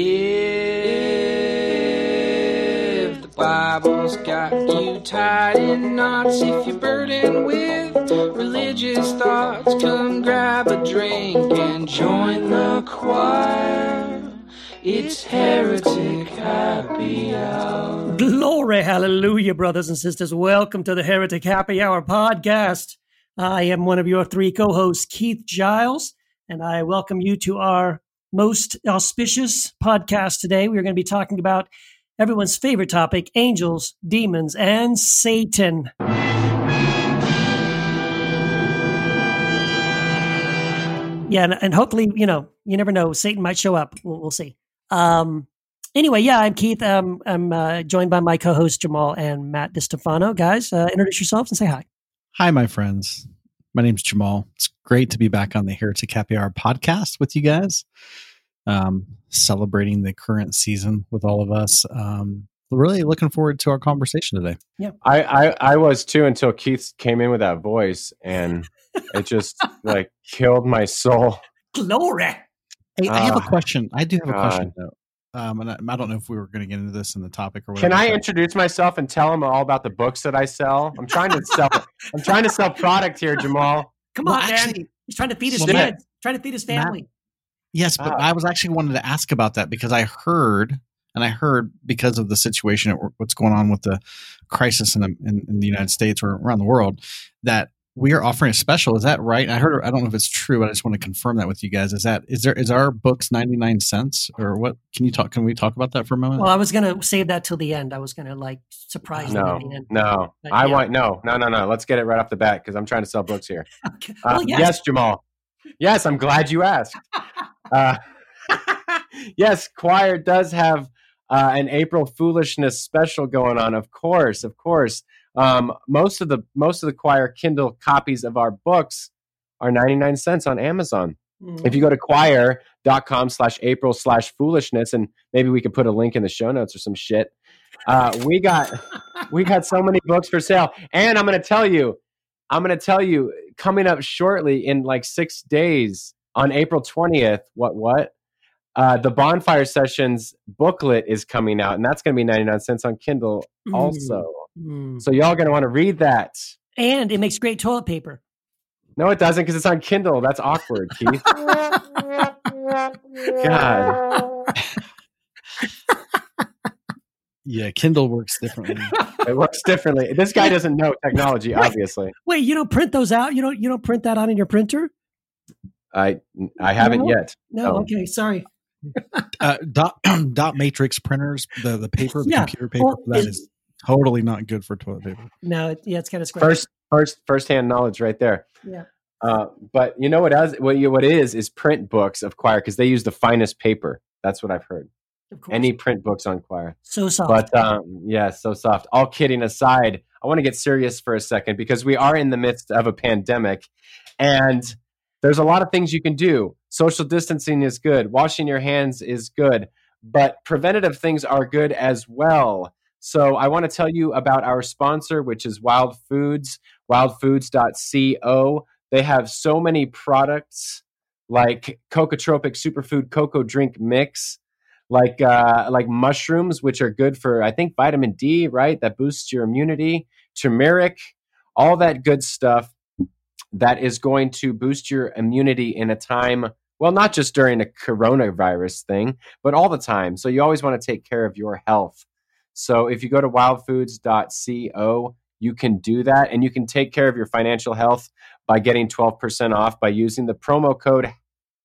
If the Bible's got you tied in knots, if you're burdened with religious thoughts, come grab a drink and join the choir. It's Heretic Happy Hour. Glory, hallelujah, brothers and sisters. Welcome to the Heretic Happy Hour podcast. I am one of your three co hosts, Keith Giles, and I welcome you to our most auspicious podcast today. We are going to be talking about everyone's favorite topic angels, demons, and Satan. Yeah, and, and hopefully, you know, you never know, Satan might show up. We'll, we'll see. Um, anyway, yeah, I'm Keith. Um, I'm uh, joined by my co-host Jamal and Matt DiStefano. Guys, uh, introduce yourselves and say hi. Hi, my friends. My name's Jamal. It's great to be back on the Heretic Happy Hour podcast with you guys, um, celebrating the current season with all of us. Um, really looking forward to our conversation today. Yeah, I, I I was too until Keith came in with that voice, and it just like killed my soul. Glory. Hey, I have a Ah, question. I do have a God. question though. Um, and I, I don't know if we were going to get into this in the topic or what. Can. I but- introduce myself and tell him all about the books that I sell? I'm trying to sell. I'm trying to sell product here, Jamal. Come Well, on, man. He's trying to feed his Shit. kids, trying to feed his Matt- family. Yes, but Ah. I was actually wanted to ask about that because I heard, and I heard because of the situation, what's going on with the crisis in the, in, in the United States or around the world, that we are offering a special. Is that right? I heard. I don't know if it's true, but I just want to confirm that with you guys. Is that is there is our books ninety nine cents or what? Can you talk? Can we talk about that for a moment? Well, I was going to save that till the end. I was going to like surprise them No, at no, But I yeah. want no, no, no, no. Let's get it right off the bat because I'm trying to sell books here. Okay. Uh, well, yes. yes. Jamal. Yes, I'm glad you asked. Uh, yes, Quoir does have uh, an April Foolishness special going on. Of course, of course. Um, most of the most of the Quoir Kindle copies of our books are 99 cents on Amazon. Mm. If you go to quoir.com slash April slash foolishness, and maybe we could put a link in the show notes or some shit. Uh, we got we got so many books for sale. And I'm gonna tell you, I'm gonna tell you, coming up shortly in like six days on April 20th, what what? Uh, the bonfire sessions booklet is coming out, and that's gonna be 99 cents on Kindle also. Mm. So y'all gonna want to read that. And it makes great toilet paper. No, it doesn't because it's on Kindle. That's awkward, Keith. God. yeah, Kindle works differently. It works differently. This guy doesn't know technology, obviously. Wait, you don't print those out? You don't you don't print that out in your printer? I I haven't No? yet. No. Oh. Okay, sorry. uh, dot dot matrix printers, the the paper, the Yeah, computer paper, well, that it's- is totally not good for toilet paper. No, it, yeah, it's kind of scratchy. First first first hand knowledge right there. Yeah. Uh, but you know what else what you what it is is print books of Quoir because they use the finest paper. That's what I've heard. of course. Any print books on Quoir. so soft. But um, yeah, so soft. All kidding aside, I want to get serious for a second because we are in the midst of a pandemic, and there's a lot of things you can do. Social distancing is good. Washing your hands is good, but preventative things are good as well. So I want to tell you about our sponsor, which is Wild Foods, wildfoods.co. They have so many products like Cocotropic Superfood Cocoa Drink Mix, like uh, like mushrooms, which are good for I think vitamin D, right? That boosts your immunity. Turmeric, all that good stuff that is going to boost your immunity in a time. Well, not just during a coronavirus thing, but all the time. So you always want to take care of your health. So if you go to wildfoods.co, you can do that and you can take care of your financial health by getting 12% off by using the promo code.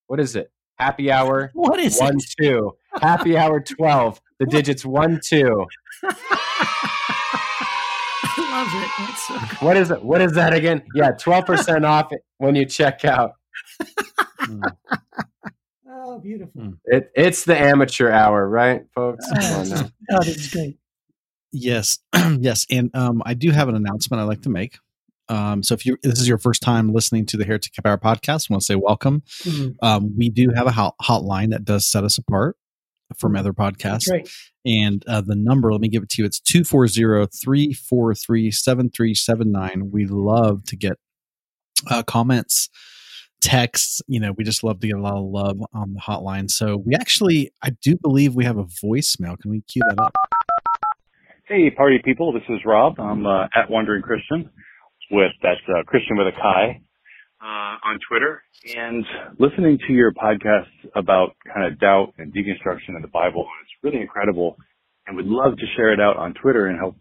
What is it? Happy hour what is one it? two happy hour 12 the digits one two I love it. That's so good. what is it what is that again yeah 12% off when you check out Mm. Oh, beautiful. it, it's the amateur hour right folks Come Oh, on now. oh, this is great. Yes, yes, and um, I do have an announcement I'd like to make. Um, so if you this is your first time listening to the Heretic Hour podcast, I want to say welcome. Mhm. Um, we do have a hot, hotline that does set us apart from other podcasts. Great. And uh, the number, let me give it to you. It's 240-343-7379. We love to get uh, comments, texts. You know, we just love to get a lot of love on the hotline. So we actually, I do believe we have a voicemail. Can we cue that up? Hey, party people. This is Rob. I'm uh, at Wandering Christian with that's uh, Christian with a Chi uh, on Twitter, and listening to your podcast about kind of doubt and deconstruction of the Bible. It's really incredible, and would love to share it out on Twitter and help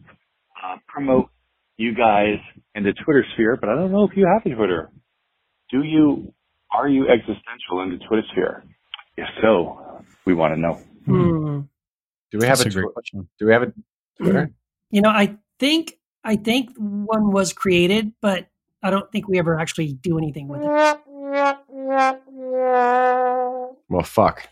uh, promote you guys in the Twitter sphere. But I don't know if you have a Twitter. Do you? Are you existential in the Twitter sphere? If so, we want to know. Hmm. Do we have That's a, a great tw- question. Do we have a You know, I think I think one was created, but I don't think we ever actually do anything with it. Well, fuck.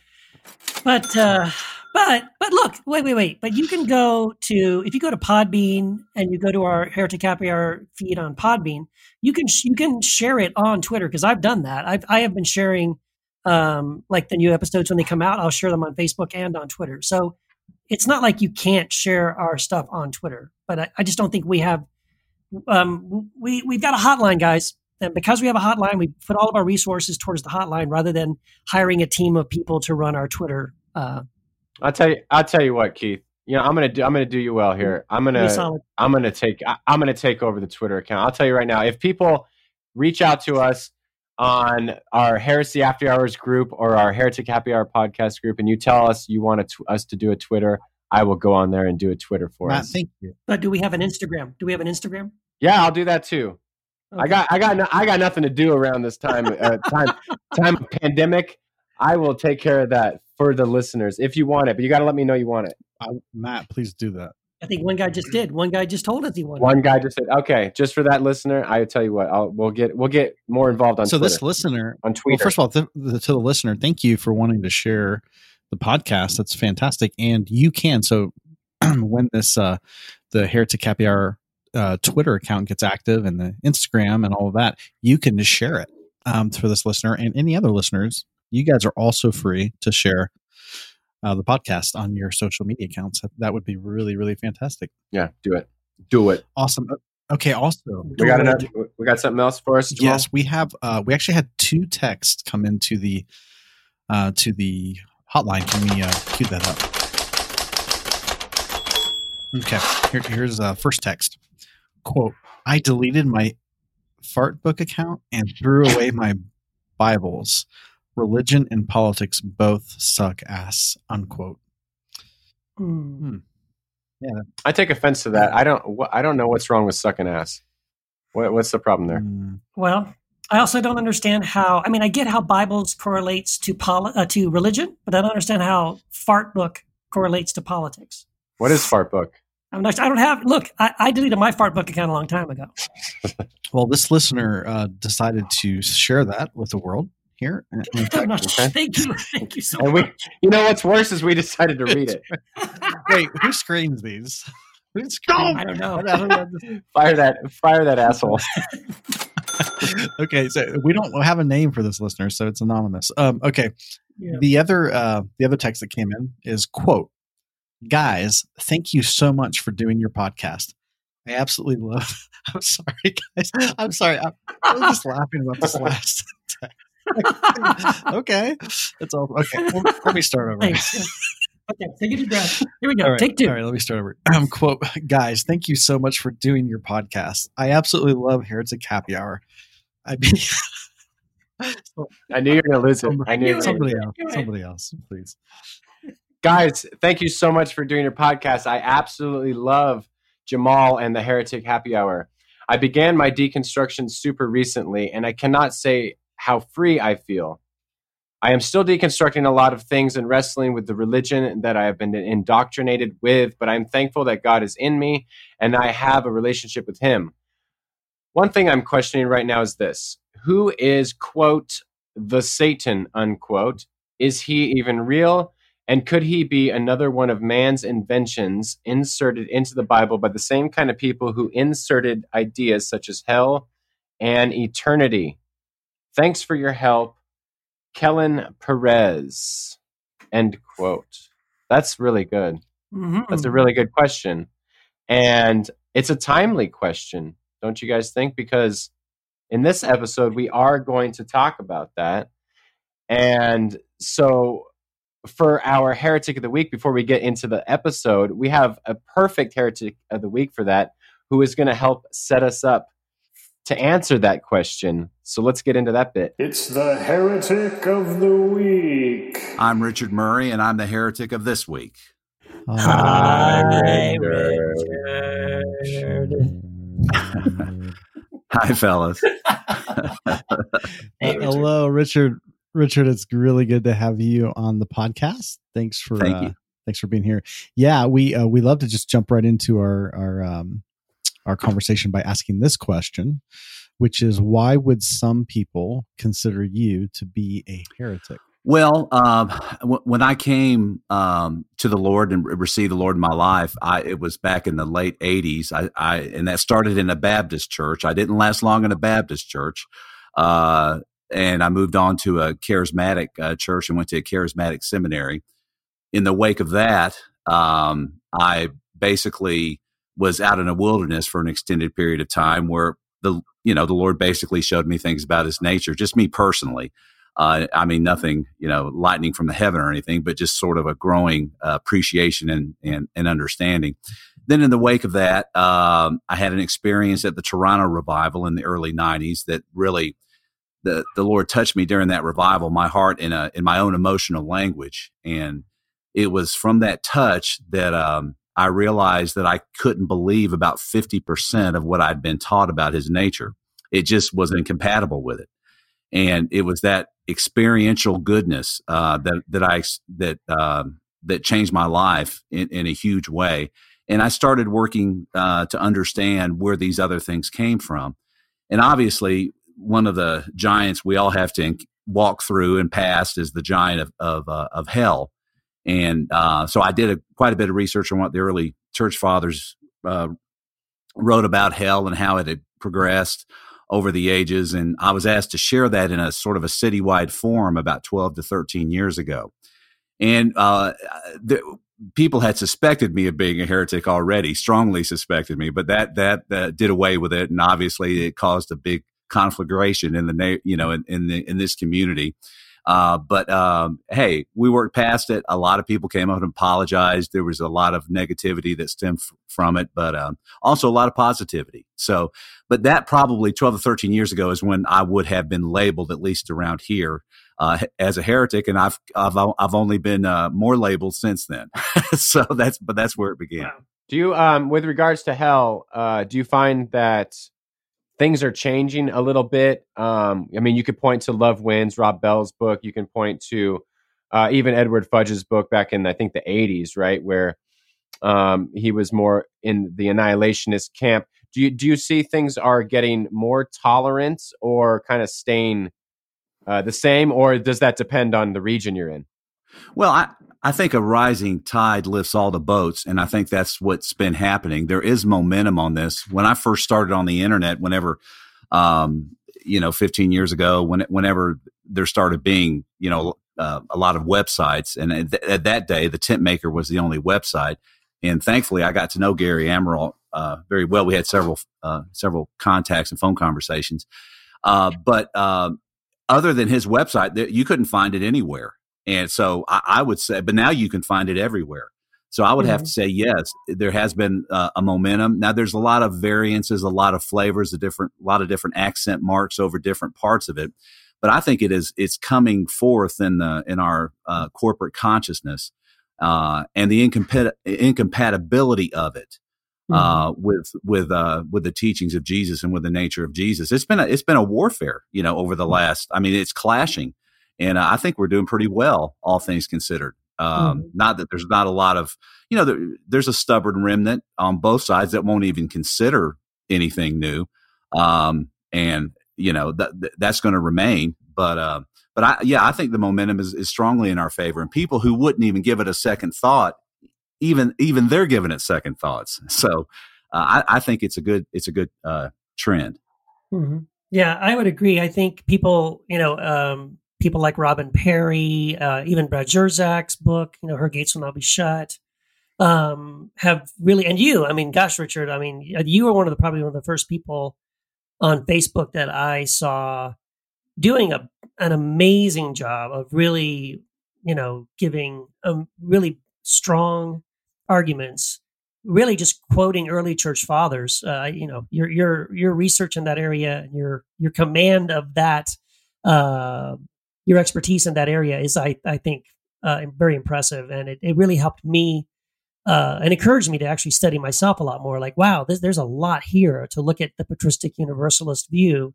But uh, but but look, wait, wait, wait. But you can go to if you go to Podbean and you go to our Heretic Happy Hour feed on Podbean, you can you can share it on Twitter because I've done that. I've I have been sharing um, like the new episodes when they come out. I'll share them on Facebook and on Twitter. So it's not like you can't share our stuff on Twitter. But I, I just don't think we have. Um, we we've got a hotline, guys. And because we have a hotline, we put all of our resources towards the hotline rather than hiring a team of people to run our Twitter uh, I'll tell you. I'll tell you what, Keith. You know, I'm gonna do. I'm gonna do you well here. I'm gonna. I'm gonna take. I, I'm gonna take over the Twitter account. I'll tell you right now. If people reach out to us on our Heresy After Hours group or our Heretic Happy Hour podcast group, and you tell us you want to, us to do a Twitter, I will go on there and do a Twitter for Matt, us. thank you. But do we have an Instagram? Do we have an Instagram? Yeah, I'll do that too. I got. I got. No, I got nothing to do around this time. Uh, time. time of pandemic. I will take care of that for the listeners if you want it, but you got to let me know you want it. Uh, Matt, please do that. I think one guy just did. One guy just told us he wanted. One guy just said, "Okay, just for that listener." I tell you what, I'll, we'll get we'll get more involved on so Twitter. this listener, on Twitter. well, Twitter. first of all, th- the, to the listener, thank you for wanting to share the podcast. That's fantastic, and you can. So when this uh, the Heretic Happy Hour uh, Twitter account gets active and the Instagram and all of that, you can just share it um, for this listener and any other listeners. You guys are also free to share uh, the podcast on your social media accounts. That- would be really, really fantastic. yeah, do it, do it. Awesome. Okay. Also, We got another. We got something else for us. Jamal? Yes, we have. Uh, we actually had two texts come into the uh, to the hotline. Can we uh, cue that up? Okay. Here, here's uh, first text. Quote: I deleted my fart book account and threw away my Bibles. Religion and politics both suck ass. Unquote. Hmm. I take offense to that. I don't. wh- I don't know what's wrong with sucking ass. What, what's the problem there? Hmm. Well, I also don't understand how. I mean, I get how Bibles correlates to poli- uh, to religion, but I don't understand how fart book correlates to politics. What is fart book? I'm not, I don't have. Look, I, I deleted my fart book account a long time ago. Well, this listener uh, decided to share that with the world here. And- I'm not- okay. Thank you, thank you so And we, much. you know what's worse is we decided to read it. Wait, who screens these? Who screens? I don't know. I don't know. Fire that! Fire that asshole! okay, so we don't have a name for this listener, so it's anonymous. Um, okay, Yeah. the other uh, the other text that came in is quote, "Guys, thank you so much for doing your podcast. I absolutely love. I'm sorry, guys. I'm sorry. I'm, I'm just laughing about this last. text. okay, that's all. Okay, well, let me start over. Thanks. Okay, take a deep breath. Here we go. All right, Take two. All right, let me start over. Um, quote, guys, thank you so much for doing your podcast. I absolutely love Heretic Happy Hour. I mean, I knew you were going to lose it. I knew. you were somebody else, somebody else, please. Guys, thank you so much for doing your podcast. I absolutely love Jamal and the Heretic Happy Hour. I began my deconstruction super recently, and I cannot say how free I feel. I am still deconstructing a lot of things and wrestling with the religion that I have been indoctrinated with, but I'm thankful that God is in me and I have a relationship with Him. One thing I'm questioning right now is this Who is, quote, the Satan, unquote? Is he even real? And could he be another one of man's inventions inserted into the Bible by the same kind of people who inserted ideas such as hell and eternity? Thanks for your help, Kellen Perez. End quote. That's really good. Mhm. That's a really good question. And it's a timely question, don't you guys think? Because in this episode, we are going to talk about that. And so, for our heretic of the week, before we get into the episode, we have a perfect heretic of the week for that who is going to help set us up to answer that question. So let's get into that bit. It's the heretic of the week. I'm Richard Murray, and I'm the heretic of this week. Hi, Hi, fellas. Hey, hello, Richard. Richard, it's really good to have you on the podcast. Thanks for Thank uh, thanks for being here. Yeah, we uh, we love to just jump right into our our um, our conversation by asking this question, which is why would some people consider you to be a heretic? Well, um, w- when I came um, to the Lord and re- received the Lord in my life, I, it was back in the late '80s. I, I and that started in a Baptist church. I didn't last long in a Baptist church, uh, and I moved on to a charismatic uh, church and went to a charismatic seminary. In the wake of that, um, I basically was out in a wilderness for an extended period of time, where the you know the Lord basically showed me things about His nature, just me personally. Uh, I mean, nothing, you know, lightning from the heaven or anything, but just sort of a growing uh, appreciation and, and, and understanding. Then, in the wake of that, um, I had an experience at the Toronto revival in the early '90s that really, the the Lord touched me during that revival, my heart in a in my own emotional language, and it was from that touch that um, I realized that I couldn't believe about fifty percent of what I'd been taught about His nature. It just was incompatible with it and it was that experiential goodness uh, that that I that um, that changed my life in, in, a huge way. And I started working uh, to understand where these other things came from. And obviously, one of the giants we all have to walk through and past is the giant of of, uh, of hell. And uh, so I did a, quite a bit of research on what the early church fathers uh, wrote about hell and how it had progressed over the ages. And I was asked to share that in a sort of a citywide forum about 12 to 13 years ago. And uh, the, people had suspected me of being a heretic already, strongly suspected me, but that that, that did away with it, and obviously it caused a big conflagration in the you know in in, the, in this community. Uh, but um, hey, we worked past it. A lot of people came up and apologized. There was a lot of negativity that stemmed f- from it, but um, also a lot of positivity. So, but that probably 12 or 13 years ago is when I would have been labeled, at least around here, uh, as a heretic, and I've I've, I've only been uh, more labeled since then. so that's but that's where it began. Wow. Do you, um, with regards to hell, uh, do you find that things are changing a little bit. Um, I mean, you could point to Love Wins, Rob Bell's book. You can point to uh, even Edward Fudge's book back in I think the '80s, right, where um, he was more in the annihilationist camp. Do you do you see things are getting more tolerant or kind of staying uh, the same, or does that depend on the region you're in? Well, I, I think a rising tide lifts all the boats, and I think that's what's been happening. There is momentum on this. When I first started on the internet, whenever, um, you know, 15 years ago, when whenever there started being, you know, uh, a lot of websites, and th- at that day, the Tent Maker was the only website. And thankfully, I got to know Gary Amirault uh, very well. We had several uh, several contacts and phone conversations, uh, but um, other than his website, you couldn't find it anywhere. And so I, I, would say, but now you can find it everywhere. So I would mm-hmm. have to say, yes, there has been uh, a momentum. Now there's a lot of variances, a lot of flavors, a different, a lot of different accent marks over different parts of it. But I think it is, it's coming forth in the, in our uh, corporate consciousness, uh, and the incompat- incompatibility of it. Uh, mm-hmm. with with uh, with the teachings of Jesus and with the nature of Jesus, it's been a, it's been a warfare, you know, over the mm-hmm. last. I mean, it's clashing, and uh, I think we're doing pretty well, all things considered. Um, mm-hmm. Not that there's not a lot of, you know, there, there's a stubborn remnant on both sides that won't even consider anything new, um, and you know that that's going to remain. But uh, but I, yeah, I think the momentum is, is strongly in our favor, and people who wouldn't even give it a second thought, even even they're giving it second thoughts. So uh, I, I, think it's a good it's a good uh, trend. Mm-hmm. Yeah, I would agree. I think people, you know, um, people like Robin Parry, uh, even Brad Jersak's book, you know, Her Gates Will Not Be Shut, um, have really, and you, I mean, gosh, Richard, I mean, you were one of the, probably one of the first people on Facebook that I saw doing a an amazing job of really, you know, giving um, really strong arguments, really just quoting early church fathers. Uh, you know, your your your research in that area, and your your command of that, uh, your expertise in that area is, I I think, uh, very impressive, and it, it really helped me uh, and encouraged me to actually study myself a lot more. Like, wow, there's, there's a lot here to look at the patristic universalist view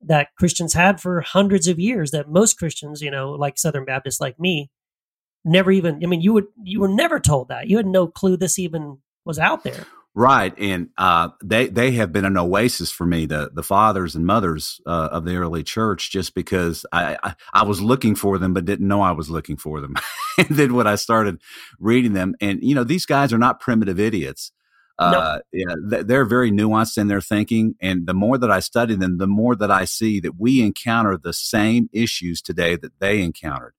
that Christians had for hundreds of years. That most Christians, you know, like Southern Baptists, like me, never even. I mean, you would you were never told that. You had no clue this even was out there. Right, and uh, they they have been an oasis for me, the the fathers and mothers uh, of the early church, just because I, I, I was looking for them, but didn't know I was looking for them. and then when I started reading them, and you know, these guys are not primitive idiots. Uh, yeah, they're very nuanced in their thinking, and the more that I study them, the more that I see that we encounter the same issues today that they encountered.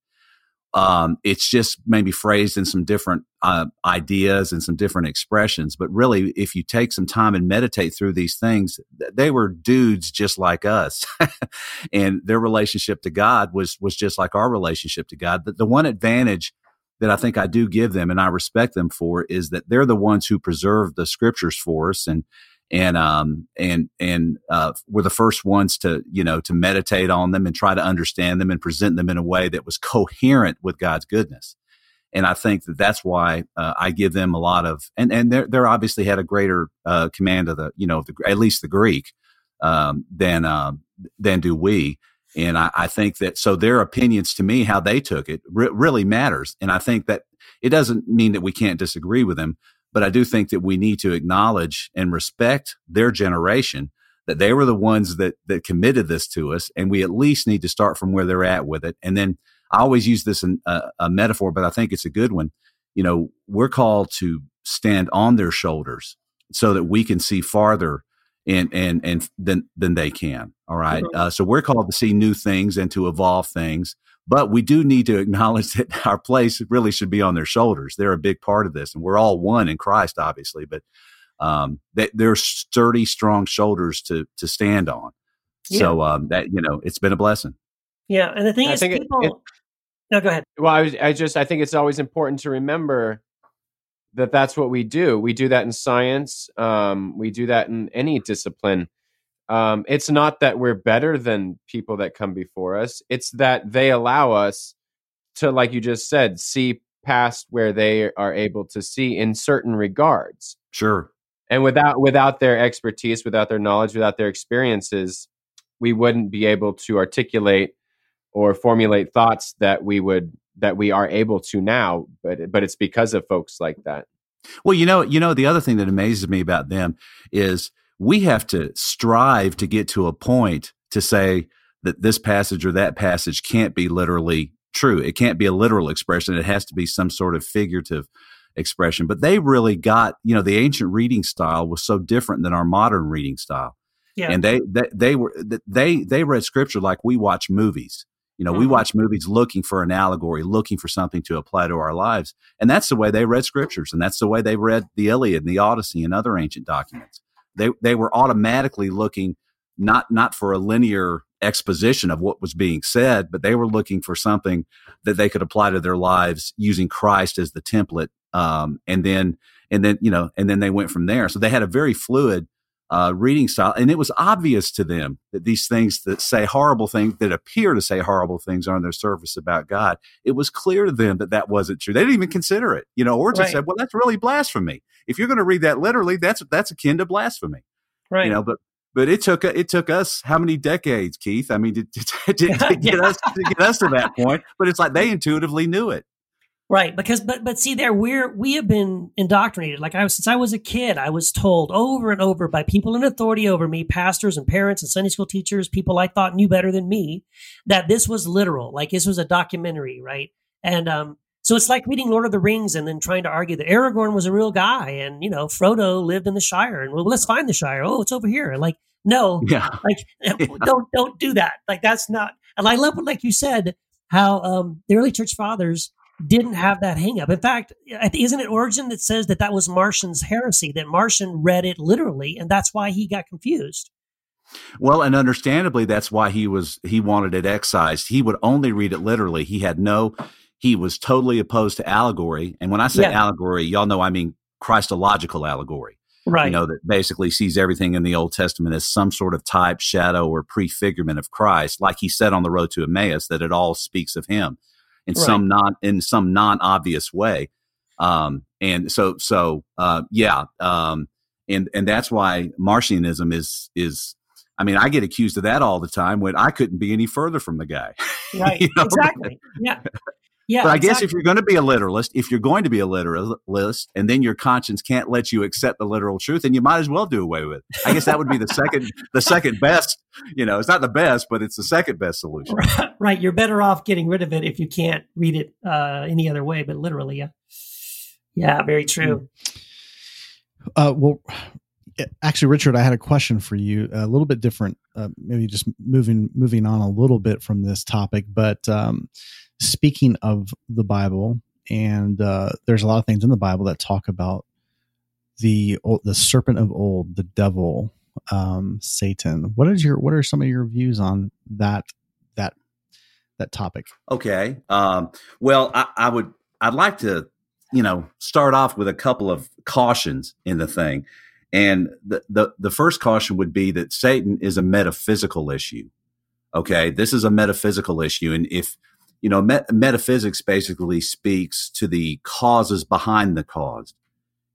Um, it's just maybe phrased in some different uh, ideas and some different expressions. But really, if you take some time and meditate through these things, they were dudes just like us, and their relationship to God was was just like our relationship to God. But the one advantage that I think I do give them, and I respect them for, is that they're the ones who preserve the scriptures for us and and um and and uh, were the first ones to you know to meditate on them and try to understand them and present them in a way that was coherent with God's goodness. And I think that that's why uh, I give them a lot of and and they're they're obviously had a greater uh, command of the you know the, at least the Greek um, than um, than do we. And I, I, think that so their opinions to me, how they took it, re- really matters. And I think that it doesn't mean that we can't disagree with them, but I do think that we need to acknowledge and respect their generation that they were the ones that that committed this to us, and we at least need to start from where they're at with it. And then I always use this in a, a metaphor, but I think it's a good one. You know, we're called to stand on their shoulders so that we can see farther and and and than than they can. All right? mm-hmm. uh, so we're called to see new things and to evolve things. But we do need to acknowledge that our place really should be on their shoulders. They're a big part of this, and we're all one in Christ, obviously. But um, they, they're sturdy, strong shoulders to to stand on. Yeah. So um, that you know, it's been a blessing. Yeah, and the thing I is, people. It, it, no, go ahead. Well, I, was, I just I think it's always important to remember that that's what we do. We do that in science. Um, we do that in any discipline um, it's not that we're better than people that come before us it's that they allow us to like you just said see past where they are able to see in certain regards. Sure. And without without their expertise without their knowledge without their experiences we wouldn't be able to articulate or formulate thoughts that we would that we are able to now but but it's because of folks like that. Well you know you know the other thing that amazes me about them is we have to strive to get to a point to say that this passage or that passage can't be literally true. It can't be a literal expression. It has to be some sort of figurative expression. But they really got, you know, the ancient reading style was so different than our modern reading style. Yeah. And they, they, they were, they, they read scripture like we watch movies. You know, mm-hmm. we watch movies looking for an allegory, looking for something to apply to our lives. And that's the way they read scriptures. And that's the way they read the Iliad and the Odyssey and other ancient documents. They they were automatically looking not not for a linear exposition of what was being said, but they were looking for something that they could apply to their lives using Christ as the template. Um, and then and then you know and then they went from there. So they had a very fluid uh, reading style, and it was obvious to them that these things that say horrible things that appear to say horrible things on their surface about God, it was clear to them that that wasn't true. They didn't even consider it, you know, or just right. said, "Well, that's really blasphemy." If you're going to read that literally, that's that's akin to blasphemy, right? You know, but but it took it took us how many decades, Keith? I mean, to, to, to, to get us to get us to that point. But it's like they intuitively knew it. Right, because but but see there we're we have been indoctrinated. Like I was since I was a kid, I was told over and over by people in authority over me, pastors and parents and Sunday school teachers, people I thought knew better than me, that this was literal, like this was a documentary, right? And um, so it's like reading Lord of the Rings and then trying to argue that Aragorn was a real guy and you know Frodo lived in the Shire and well let's find the Shire. Oh, it's over here. Like no, yeah. like yeah. don't don't do that. Like that's not. And I love what like you said how um, the early church fathers didn't have that hangup. In fact, isn't it Origen that says that that was Marcion's heresy, that Marcion read it literally, and that's why he got confused? Well, and understandably, that's why he was he wanted it excised. He would only read it literally. He had no. He was totally opposed to allegory. And when I say Yeah. allegory, y'all know I mean Christological allegory. Right. You know that basically sees everything in the Old Testament as some sort of type, shadow, or prefigurement of Christ, like he said on the road to Emmaus, that it all speaks of him in Right. some non in some non obvious way. Um, and so so uh, yeah, um, and and that's why Marcionism is is. I mean, I get accused of that all the time when I couldn't be any further from the guy. right. you know? Exactly. Yeah. Yeah. but I guess if you're going to be a literalist, if you're going to be a literalist, and then your conscience can't let you accept the literal truth, then you might as well do away with it. I guess that would be the second, the second best. You know, it's not the best, but it's the second best solution. right. You're better off getting rid of it if you can't read it uh, any other way, but literally, yeah. Yeah, very true. Uh, well, actually, Richard, I had a question for you, a little bit different. Uh, maybe just moving moving on a little bit from this topic, but um, speaking of the Bible, and uh, there's a lot of things in the Bible that talk about the the serpent of old, the devil, um, Satan. What is your what are some of your views on that that that topic? Okay. Um, well, I, I would, I'd like to, you know, start off with a couple of cautions in the thing. And the, the, the first caution would be that Satan is a metaphysical issue. Okay. This is a metaphysical issue. And if, you know, met, metaphysics basically speaks to the causes behind the cause.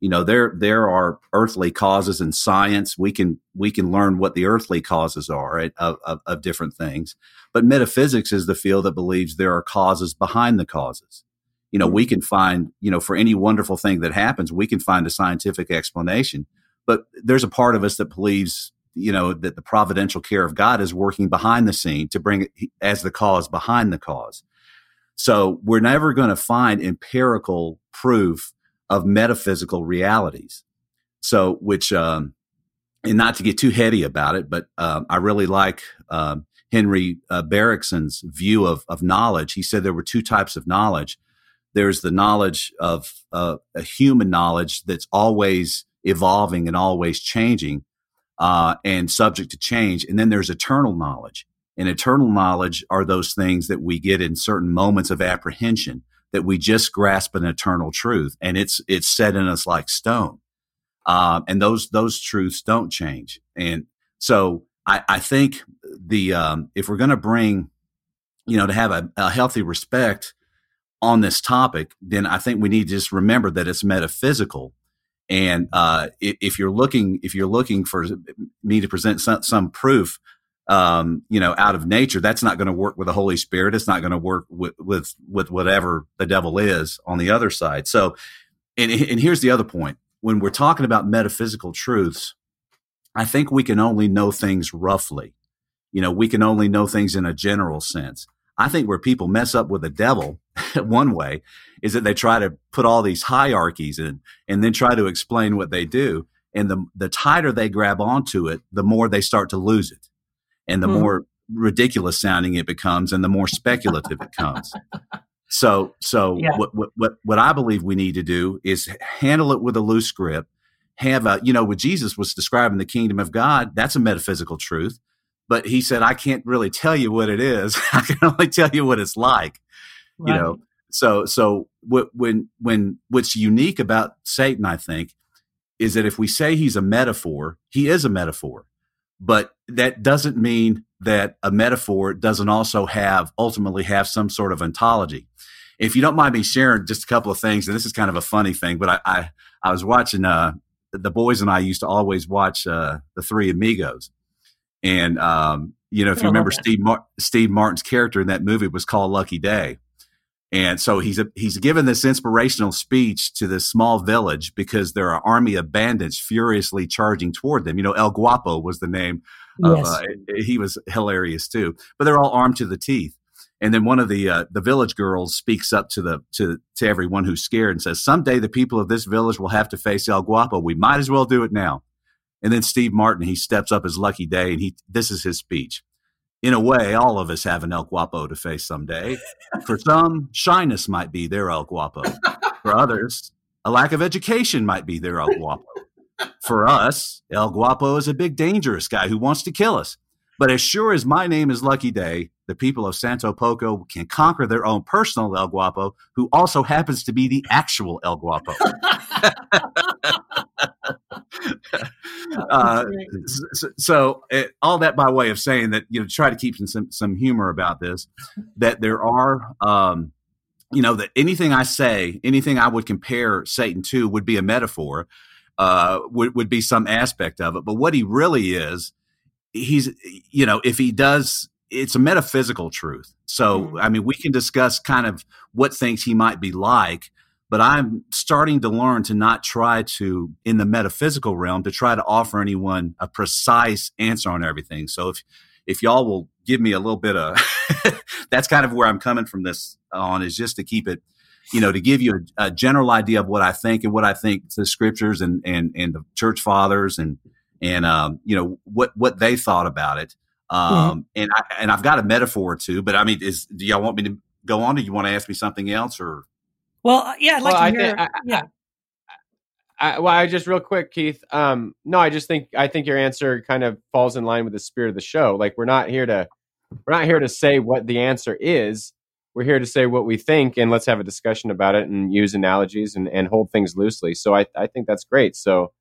You know, there, there are earthly causes in science. We can, we can learn what the earthly causes are right, of, of, of different things. But metaphysics is the field that believes there are causes behind the causes. You know, we mm-hmm. can find, you know, for any wonderful thing that happens, we can find a scientific explanation. But there's a part of us that believes, you know, that the providential care of God is working behind the scene to bring it as the cause behind the cause. So we're never going to find empirical proof of metaphysical realities. So, which, um, and not to get too heady about it, but um, I really like um, Henry uh, view of, of knowledge. He said there were two types of knowledge. There's the knowledge of uh, a human knowledge that's always evolving and always changing uh, and subject to change. And then there's eternal knowledge. And eternal knowledge are those things that we get in certain moments of apprehension that we just grasp an eternal truth and it's it's set in us like stone. Um, and those those truths don't change. And so I, I think the um, if we're going to bring, you know, to have a, a healthy respect on this topic, then I think we need to just remember that it's metaphysical. And uh, if, if you're looking if you're looking for me to present some, some proof, um, you know, out of nature, that's not going to work with the Holy Spirit. It's not going to work with, with with whatever the devil is on the other side. So, and and here's the other point: when we're talking about metaphysical truths, I think we can only know things roughly. You know, we can only know things in a general sense. I think where people mess up with the devil one way is that they try to put all these hierarchies in and then try to explain what they do. And the, the tighter they grab onto it, the more they start to lose it. And the Hmm. more ridiculous sounding it becomes and the more speculative it comes. So, so Yeah. what, what, what, what I believe we need to do is handle it with a loose grip. Have a, you know, when Jesus was describing the kingdom of God, that's a metaphysical truth. But he said, I can't really tell you what it is. I can only tell you what it's like you know so so wh- when when what's unique about satan i think is that if we say he's a metaphor he is a metaphor but that doesn't mean that a metaphor doesn't also have ultimately have some sort of ontology. If you don't mind me sharing just a couple of things and this is kind of a funny thing but i i, I was watching uh the boys and i used to always watch uh the three amigos. And um you know if you remember steve Mar- steve martin's character in that movie was called lucky day and so he's he's given this inspirational speech to this small village because there are army of bandits furiously charging toward them. You know, El Guapo was the name of. Yes. Uh, he was hilarious too, but they're all armed to the teeth. And then one of the uh, the village girls speaks up to the to to everyone who's scared and says, "Someday the people of this village will have to face El Guapo. We might as well do it now." And then Steve Martin he steps up his lucky day and he this is his speech. In a way, all of us have an El Guapo to face someday. For some, shyness might be their El Guapo. For others, a lack of education might be their El Guapo. For us, El Guapo is a big dangerous guy who wants to kill us. But as sure as my name is Lucky Day, the people of Santo Poco can conquer their own personal El Guapo, who also happens to be the actual El Guapo. uh, so, so it, all that by way of saying that you know try to keep some some humor about this that there are um, you know that anything I say anything I would compare Satan to would be a metaphor uh, would would be some aspect of it. But what he really is he's you know if he does it's a metaphysical truth. So mm-hmm. I mean we can discuss kind of what things he might be like but I'm starting to learn to not try to, in the metaphysical realm, to try to offer anyone a precise answer on everything. So if, if y'all will give me a little bit of, that's kind of where I'm coming from this on is just to keep it, you know, to give you a, a, general idea of what I think and what I think the scriptures and, and, and the church fathers and, and, um, you know, what, what they thought about it. Mm-hmm. Um, mm-hmm. and I, and I've got a metaphor too, but I mean, is, do y'all want me to go on? Do you want to ask me something else or? Well, uh, yeah, I'd like well, to hear. I think, yeah. I, well, I just real quick, Keith. Um, no, I just think I think your answer kind of falls in line with the spirit of the show. Like we're not here to we're not here to say what the answer is. We're here to say what we think, and let's have a discussion about it and use analogies and, and hold things loosely. So I, I think that's great. So,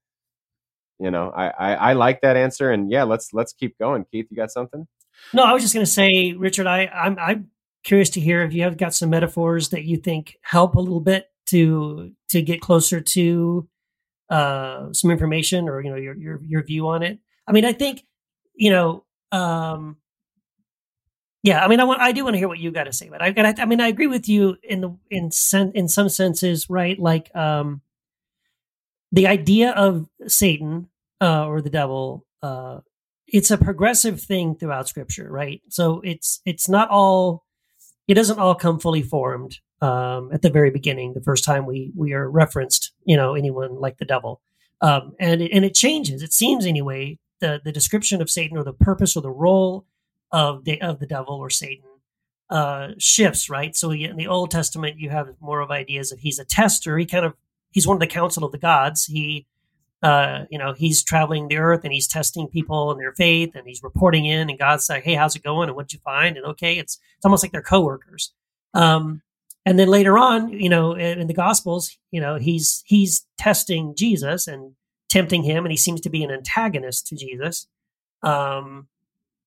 you know, I, I, I like that answer, and yeah, let's let's keep going. Keith, you got something? No, I was just going to say, Richard, I I'm I'm curious to hear if you have got some metaphors that you think help a little bit to to get closer to uh, some information or you know your your your view on it. I mean, I think you know, um, yeah. I mean, I want I do want to hear what you got to say, but I got. I mean, I agree with you in the in sen- in some senses, right? Like um, the idea of Satan uh, or the devil. Uh, it's a progressive thing throughout Scripture, right? So it's it's not all it doesn't all come fully formed um, at the very beginning. The first time we we are referenced, you know, anyone like the devil, um, and it, and it changes. It seems anyway. The the description of Satan or the purpose or the role of the of the devil or Satan uh, shifts, right? So in the Old Testament, you have more of ideas of he's a tester. He kind of he's one of the council of the gods. He uh, you know, he's traveling the earth and he's testing people and their faith and he's reporting in and God's like, Hey, how's it going? And what'd you find? And okay, it's, it's almost like they're coworkers. Um, and then later on, you know, in, in the gospels, you know, he's, he's testing Jesus and tempting him and he seems to be an antagonist to Jesus. Um,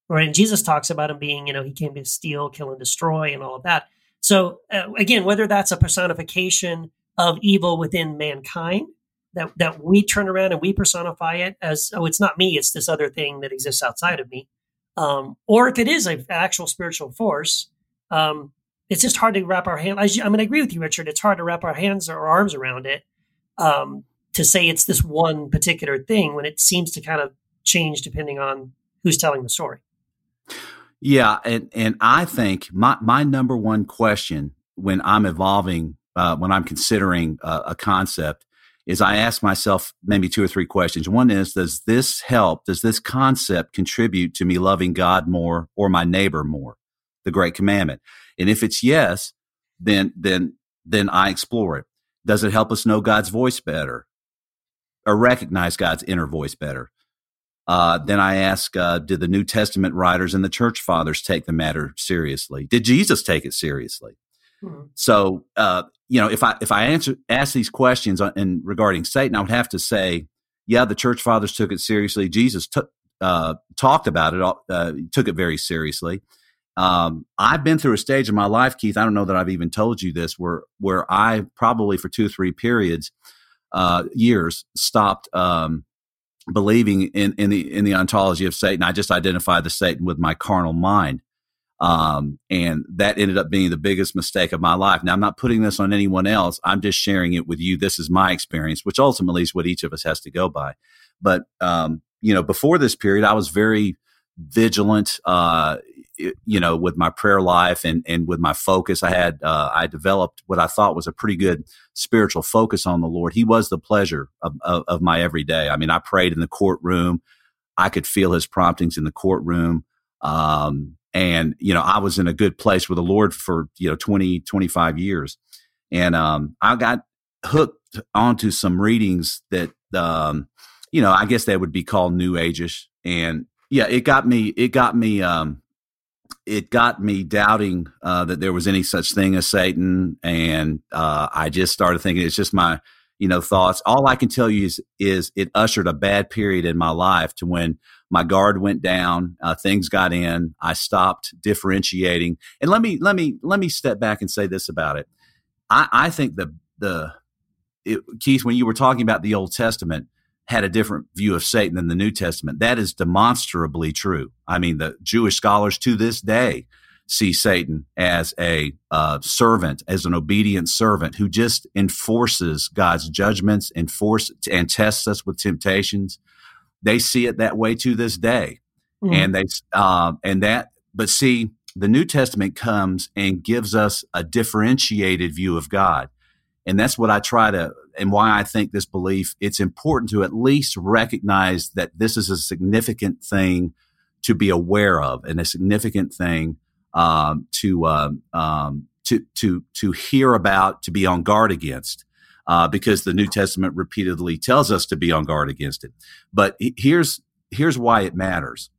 right. And Jesus talks about him being, you know, he came to steal, kill and destroy and all of that. So uh, again, whether that's a personification of evil within mankind that that we turn around and we personify it as oh it's not me it's this other thing that exists outside of me. Um, or if it is an actual spiritual force um, it's just hard to wrap our hand i mean i agree with you richard it's hard to wrap our hands or arms around it um, to say it's this one particular thing when it seems to kind of change depending on who's telling the story. Yeah and and i think my my number one question when i'm evolving uh, when i'm considering uh, a concept is I ask myself maybe two or three questions. One is, does this help? Does this concept contribute to me loving God more or my neighbor more? The great commandment. And if it's yes, then, then, then I explore it. Does it help us know God's voice better or recognize God's inner voice better? Uh, then I ask, uh, did the New Testament writers and the church fathers take the matter seriously? Did Jesus take it seriously? Hmm. So, uh, you know, if I if I answer ask these questions in regarding Satan, I would have to say, yeah, the church fathers took it seriously. Jesus took uh, talked about it, uh, took it very seriously. Um, I've been through a stage in my life, Keith. I don't know that I've even told you this, where where I probably for two three periods, uh, years stopped um, believing in in the in the ontology of Satan. I just identified the Satan with my carnal mind. Um, and that ended up being the biggest mistake of my life. Now, I'm not putting this on anyone else. I'm just sharing it with you. This is my experience, which ultimately is what each of us has to go by. But, um, you know, before this period, I was very vigilant, uh, you know, with my prayer life and, and with my focus. I had, uh, I developed what I thought was a pretty good spiritual focus on the Lord. He was the pleasure of, of, of my everyday. I mean, I prayed in the courtroom. I could feel his promptings in the courtroom. Um, and, you know, I was in a good place with the Lord for, you know, 20, 25 years. And um, I got hooked onto some readings that um, you know, I guess that would be called new ageish. And yeah, it got me, it got me, um, it got me doubting uh, that there was any such thing as Satan, and uh, I just started thinking it's just my, you know, thoughts. All I can tell you is, is it ushered a bad period in my life to when my guard went down, uh, things got in, I stopped differentiating. And let me let me let me step back and say this about it. I, I think the the it, Keith, when you were talking about the Old Testament, had a different view of Satan than the New Testament. That is demonstrably true. I mean, the Jewish scholars to this day see Satan as a uh, servant, as an obedient servant who just enforces God's judgments, enforce and tests us with temptations. They see it that way to this day, mm. and they uh, and that. But see, the New Testament comes and gives us a differentiated view of God. And that's what I try to, and why I think this belief, it's important to at least recognize that this is a significant thing to be aware of and a significant thing um, to, um, um, to, to, to hear about, to be on guard against. Uh, because the New Testament repeatedly tells us to be on guard against it. But here's here's why it matters.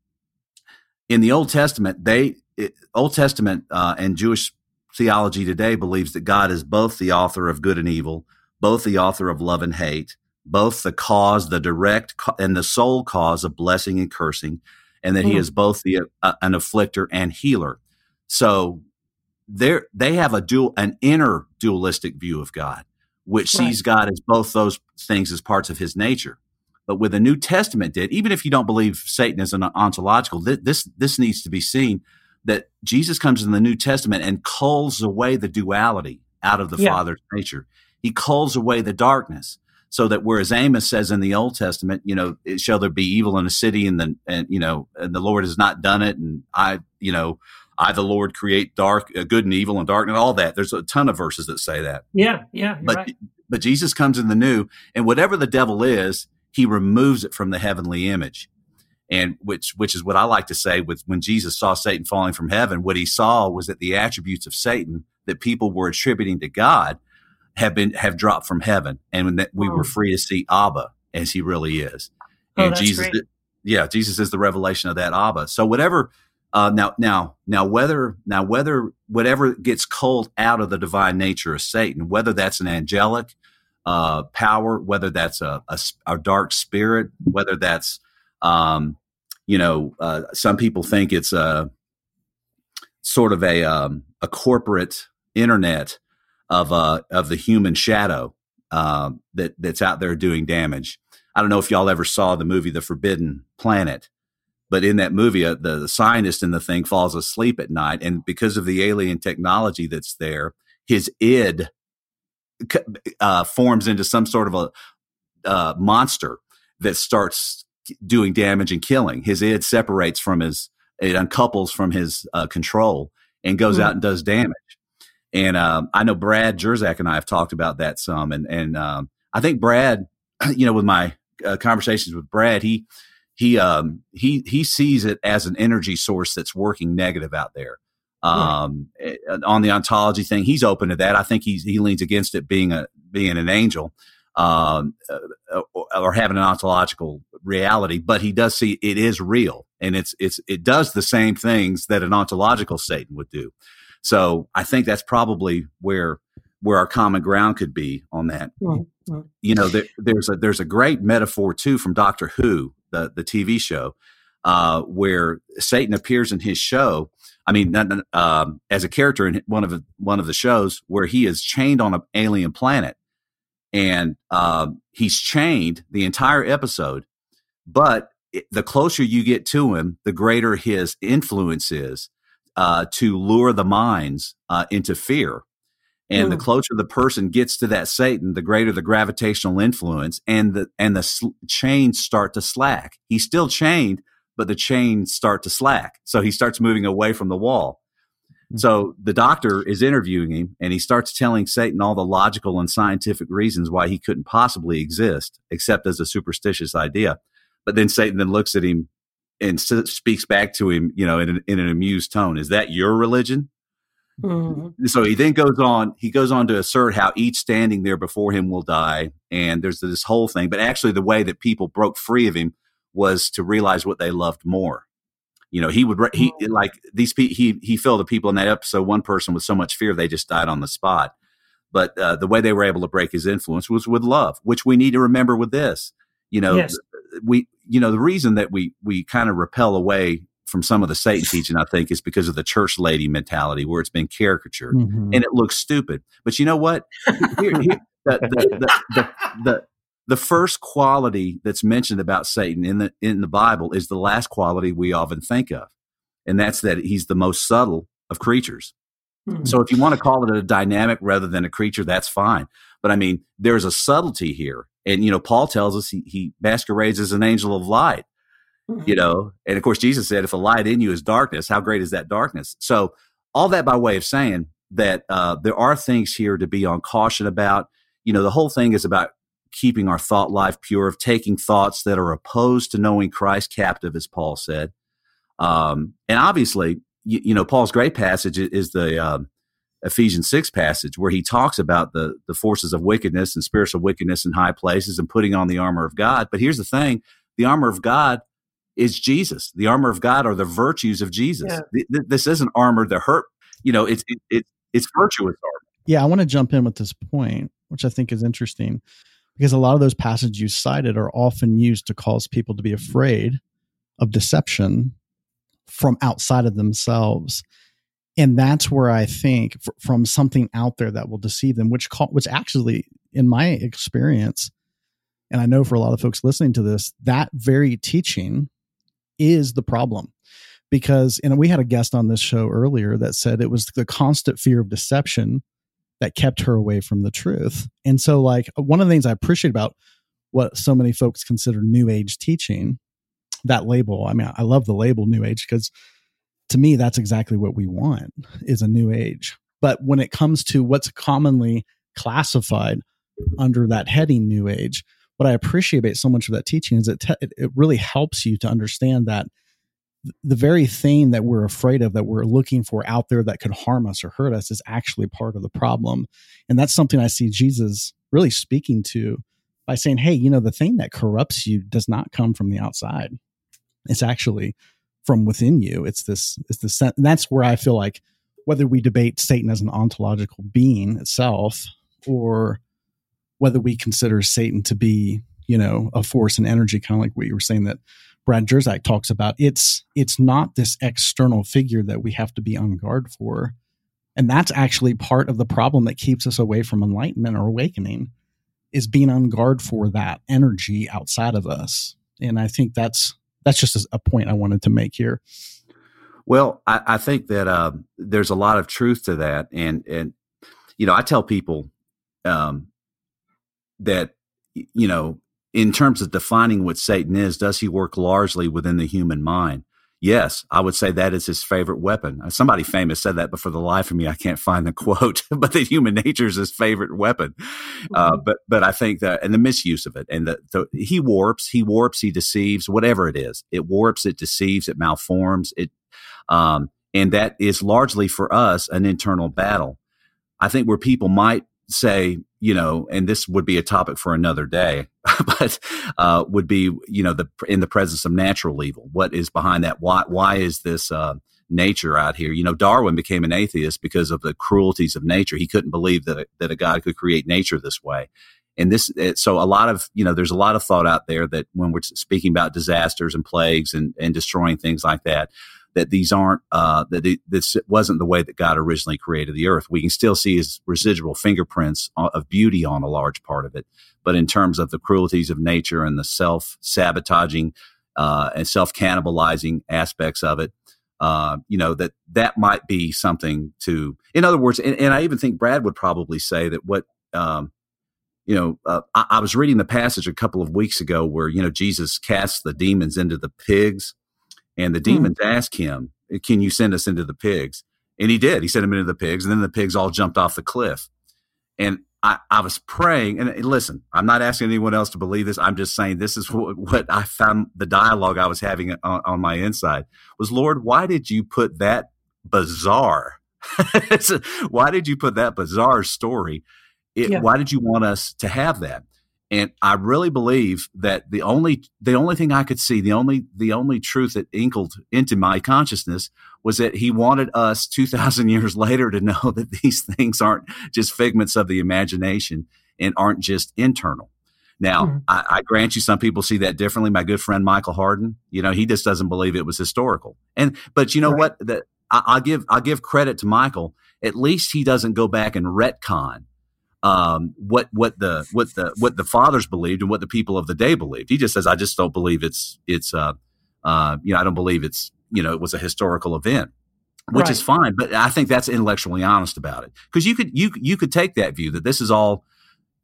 In the Old Testament, they it, Old Testament uh, and Jewish theology today believes that God is both the author of good and evil, both the author of love and hate, both the cause, the direct and the sole cause of blessing and cursing, and that mm. he hmm. is both the uh, an afflicter and healer. So they they have a dual an inner dualistic view of God, which right. sees God as both those things as parts of his nature. But with the New Testament did, even if you don't believe Satan is an ontological, this this needs to be seen that Jesus comes in the New Testament and culls away the duality out of the yeah. Father's nature. He culls away the darkness so that whereas Amos says in the Old Testament, you know, shall there be evil in a city and the, and, you know, and the Lord has not done it. And I, you know, I, the Lord, create dark, uh, good and evil and dark and all that. There's a ton of verses that say that. Yeah. Yeah. But, right. but Jesus comes in the new and whatever the devil is, he removes it from the heavenly image and which which is what I like to say with when Jesus saw Satan falling from heaven, what he saw was that the attributes of Satan that people were attributing to God have been have dropped from heaven, and that we were free to see Abba as he really is. Oh, and Jesus, great. yeah, Jesus is the revelation of that Abba. So whatever. Uh, now, now, now, whether now whether whatever gets culled out of the divine nature of Satan, whether that's an angelic uh, power, whether that's a, a, a dark spirit, whether that's um, you know, uh, some people think it's a sort of a um, a corporate internet of uh, of the human shadow uh, that that's out there doing damage. I don't know if y'all ever saw the movie The Forbidden Planet, but in that movie, uh, the, the scientist in the thing falls asleep at night, and because of the alien technology that's there, his id uh, forms into some sort of a uh, monster that starts doing damage and killing. His id separates from his, it uncouples from his uh, control and goes mm-hmm. out and does damage. And um, I know Brad Jersak and I have talked about that some, and and um, I think Brad, you know, with my uh, conversations with Brad, he he um, he he sees it as an energy source that's working negative out there. Um, right. Eh, on the ontology thing, he's open to that. I think he's he leans against it being a being an angel um, uh, or having an ontological reality, but he does see it is real and it's it's it does the same things that an ontological Satan would do. So I think that's probably where where our common ground could be on that. Mm-hmm. You know, there, there's a there's a great metaphor too from Doctor Who, the the TV show, uh, where Satan appears in his show. I mean, um, as a character in one of one of the shows where he is chained on an alien planet, and um, he's chained the entire episode. But the closer you get to him, the greater his influence is uh, to lure the minds uh, into fear. And mm. the closer the person gets to that Satan, the greater the gravitational influence, and the and the sl- chains start to slack. He's still chained, but the chains start to slack. So he starts moving away from the wall. So the doctor is interviewing him and he starts telling Satan all the logical and scientific reasons why he couldn't possibly exist except as a superstitious idea. But then Satan then looks at him and s- speaks back to him, you know, in an, in an amused tone. Is that your religion? Mhm. so he then goes on he goes on to assert how each standing there before him will die. And there's this whole thing but actually the way that people broke free of him was to realize what they loved more. You know he would he like these pe- he he filled the people in that episode one person with so much fear they just died on the spot. But uh, the way they were able to break his influence was with love which we need to remember with this. You know Yes. we you know the reason that we we kind of repel away from some of the satan teaching i think is because of the church lady mentality where it's been caricatured Mhm. and it looks stupid. But you know what? Here- here- the, the, the, the, the, first quality that's mentioned about Satan in the in the Bible is the last quality we often think of, and that's that he's the most subtle of creatures. Mhm. So if you want to call it a dynamic rather than a creature, that's fine. But I mean, there's a subtlety here, and you know, Paul tells us he, he masquerades as an angel of light you know and of course jesus said if a light in you is darkness how great is that darkness? So all that by way of saying that uh, there are things here to be on caution about. You know the whole thing is about keeping our thought life pure of taking thoughts that are opposed to knowing christ captive as paul said. Um, and obviously you, you know paul's great passage is the um, ephesians 6 passage where he talks about the the forces of wickedness and spiritual wickedness in high places and putting on the armor of god. But here's the thing the armor of god is Jesus. The armor of God are the virtues of Jesus. Yeah. Th- th- This isn't armor to hurt. You know, it's it, it, it's virtuous armor. Yeah, I want to jump in with this point, which I think is interesting because a lot of those passages you cited are often used to cause people to be afraid of deception from outside of themselves. And that's where I think fr- from something out there that will deceive them, which call, which actually, in my experience, and I know for a lot of folks listening to this, that very teaching is the problem because and we had a guest on this show earlier that said it was the constant fear of deception that kept her away from the truth. And so like one of the things I appreciate about what so many folks consider new age teaching, that label, I mean I love the label new age because to me that's exactly what we want is a new age. But when it comes to what's commonly classified under that heading new age, what I appreciate so much of that teaching is it te- it really helps you to understand that the very thing that we're afraid of that we're looking for out there that could harm us or hurt us is actually part of the problem. And that's something i see jesus really speaking to by saying hey you know the thing that corrupts you does not come from the outside. It's actually from within you. It's this it's the sen- and that's where i feel like whether we debate satan as an ontological being itself or whether we consider satan to be you know a force and energy kind of like what you were saying that Brad Jersak talks about. It's it's not this external figure that we have to be on guard for. And that's actually part of the problem that keeps us away from enlightenment or awakening is being on guard for that energy outside of us. And I think that's that's just a- a point I wanted to make here. Well, I, I think that uh, there's a lot of truth to that, and and you know, I tell people um, that you know, in terms of defining what Satan is, does he work largely within the human mind? Yes, I would say that is his favorite weapon. Uh, Somebody famous said that, but for the life of me, I can't find the quote. but that human nature is his favorite weapon. Uh, but but I think that and the misuse of it, and the, the he warps, he warps, he deceives, whatever it is, it warps, it deceives, it malforms, it, um, and that is largely for us an internal battle. I think where people might say, you know, and this would be a topic for another day, but uh, would be, you know, the in the presence of natural evil. What is behind that? Why why is this uh, nature out here? You know, Darwin became an atheist because of the cruelties of nature. He couldn't believe that a, that a God could create nature this way. And this, it, so a lot of, you know, there's a lot of thought out there that when we're speaking about disasters and plagues and, and destroying things like that, that these aren't uh, that this wasn't the way that God originally created the earth. We can still see his residual fingerprints of beauty on a large part of it, but in terms of the cruelties of nature and the self sabotaging uh, and self cannibalizing aspects of it, uh, you know that that might be something to. In other words, and, and I even think Brad would probably say that what. Um, you know, uh, I, I was reading the passage a couple of weeks ago where you know Jesus casts the demons into the pigs, and the hmm. demons ask him, "Can you send us into the pigs?" And he did. He sent them into the pigs, and then the pigs all jumped off the cliff. And I, I was praying, and and listen, I'm not asking anyone else to believe this. I'm just saying this is what, what I found the dialogue I was having on, on my inside was, Lord, why did you put that bizarre why did you put that bizarre story? It, Yeah. Why did you want us to have that? And I really believe that the only the only thing I could see, the only the only truth that inkled into my consciousness was that he wanted us 2000 years later to know that these things aren't just figments of the imagination and aren't just internal. Now, Mhm. I, I grant you some people see that differently. My good friend Michael Hardin, you know, he just doesn't believe it was historical. And but you know Right. what? That I, I'll give I'll give credit to Michael. At least he doesn't go back and retcon um, what what the what the what the fathers believed and what the people of the day believed. He just says, "I just don't believe it's it's uh, uh, you know I don't believe it's you know it was a historical event." Which is fine, but I think that's intellectually honest about it because you could you you could take that view that this is all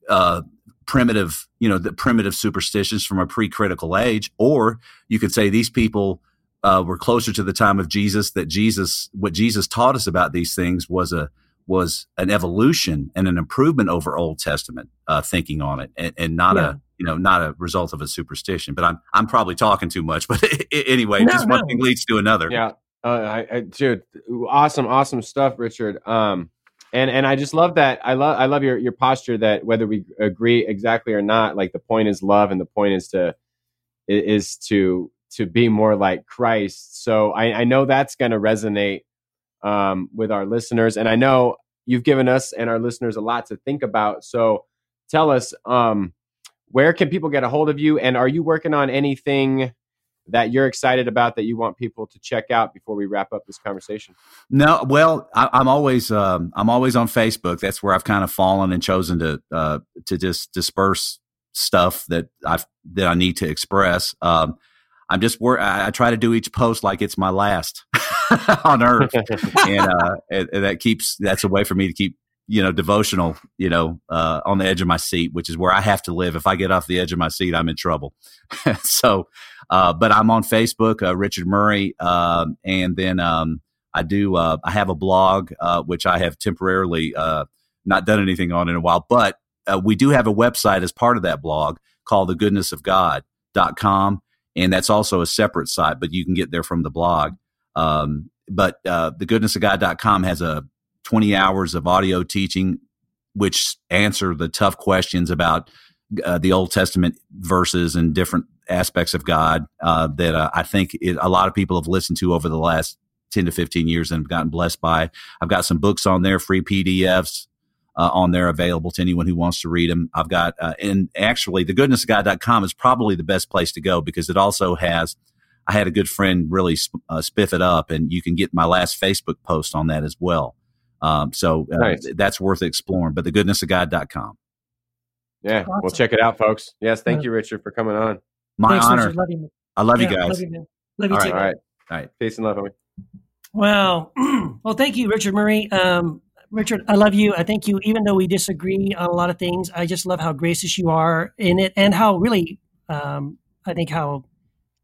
uh, primitive, you know, the primitive superstitions from a pre-critical age, or you could say these people uh, were closer to the time of Jesus. That Jesus, what Jesus taught us about these things was a was an evolution and an improvement over Old Testament uh, thinking on it, and, and not Yeah. a you know not a result of a superstition. But I'm I'm probably talking too much. But anyway, No, just one thing leads to another. Yeah, uh, I, I, dude, awesome, awesome stuff, Richard. Um, and and I just love that. I love I love your your posture that whether we agree exactly or not, like the point is love, and the point is to is to to be more like Christ. So I, I know that's going to resonate um, with our listeners, and I know you've given us and our listeners a lot to think about. So tell us, um, where can people get a hold of you, and are you working on anything? that you're excited about that you want people to check out before we wrap up this conversation? No, well, I, I'm always um, I'm always on Facebook. That's where I've kind of fallen and chosen to uh, to just disperse stuff that I that I need to express. Um, I'm just wor- I, I try to do each post like it's my last on Earth, and, uh, and, and that keeps that's a way for me to keep you know devotional you know uh, on the edge of my seat, which is where I have to live. If I get off the edge of my seat, I'm in trouble. so, uh, but I'm on Facebook, uh, Richard Murray, um, and then. Um, I do. Uh, I have a blog uh, which I have temporarily uh, not done anything on in a while, but uh, we do have a website as part of that blog called the goodness of thegoodnessofgod.com, and that's also a separate site, but you can get there from the blog. Um, but uh, thegoodnessofgod.com has a 20 hours of audio teaching, which answer the tough questions about uh, the Old Testament verses and different aspects of God uh, that uh, I think it, a lot of people have listened to over the last 10 to 15 years and have gotten blessed by. I've got some books on there, free PDFs uh, on there available to anyone who wants to read them. I've got, uh, and actually, thegoodnessofgod.com is probably the best place to go because it also has, I had a good friend really sp- uh, spiff it up, and you can get my last Facebook post on that as well. Um, so uh, Nice. that's worth exploring, but thegoodnessofgod.com. Yeah, we'll Awesome. check it out, folks. Yes, thank Yeah. you, Richard, for coming on. My Thanks, honor. Richard. Love you, man. I love Yeah, you guys. Love you, man. Love you All too. right. All right. All right. Peace and love, homie. Well, well, thank you, Richard Murray. Um, Richard, I love you. I thank you, even though we disagree on a lot of things. I just love how gracious you are in it, and how really, um, I think how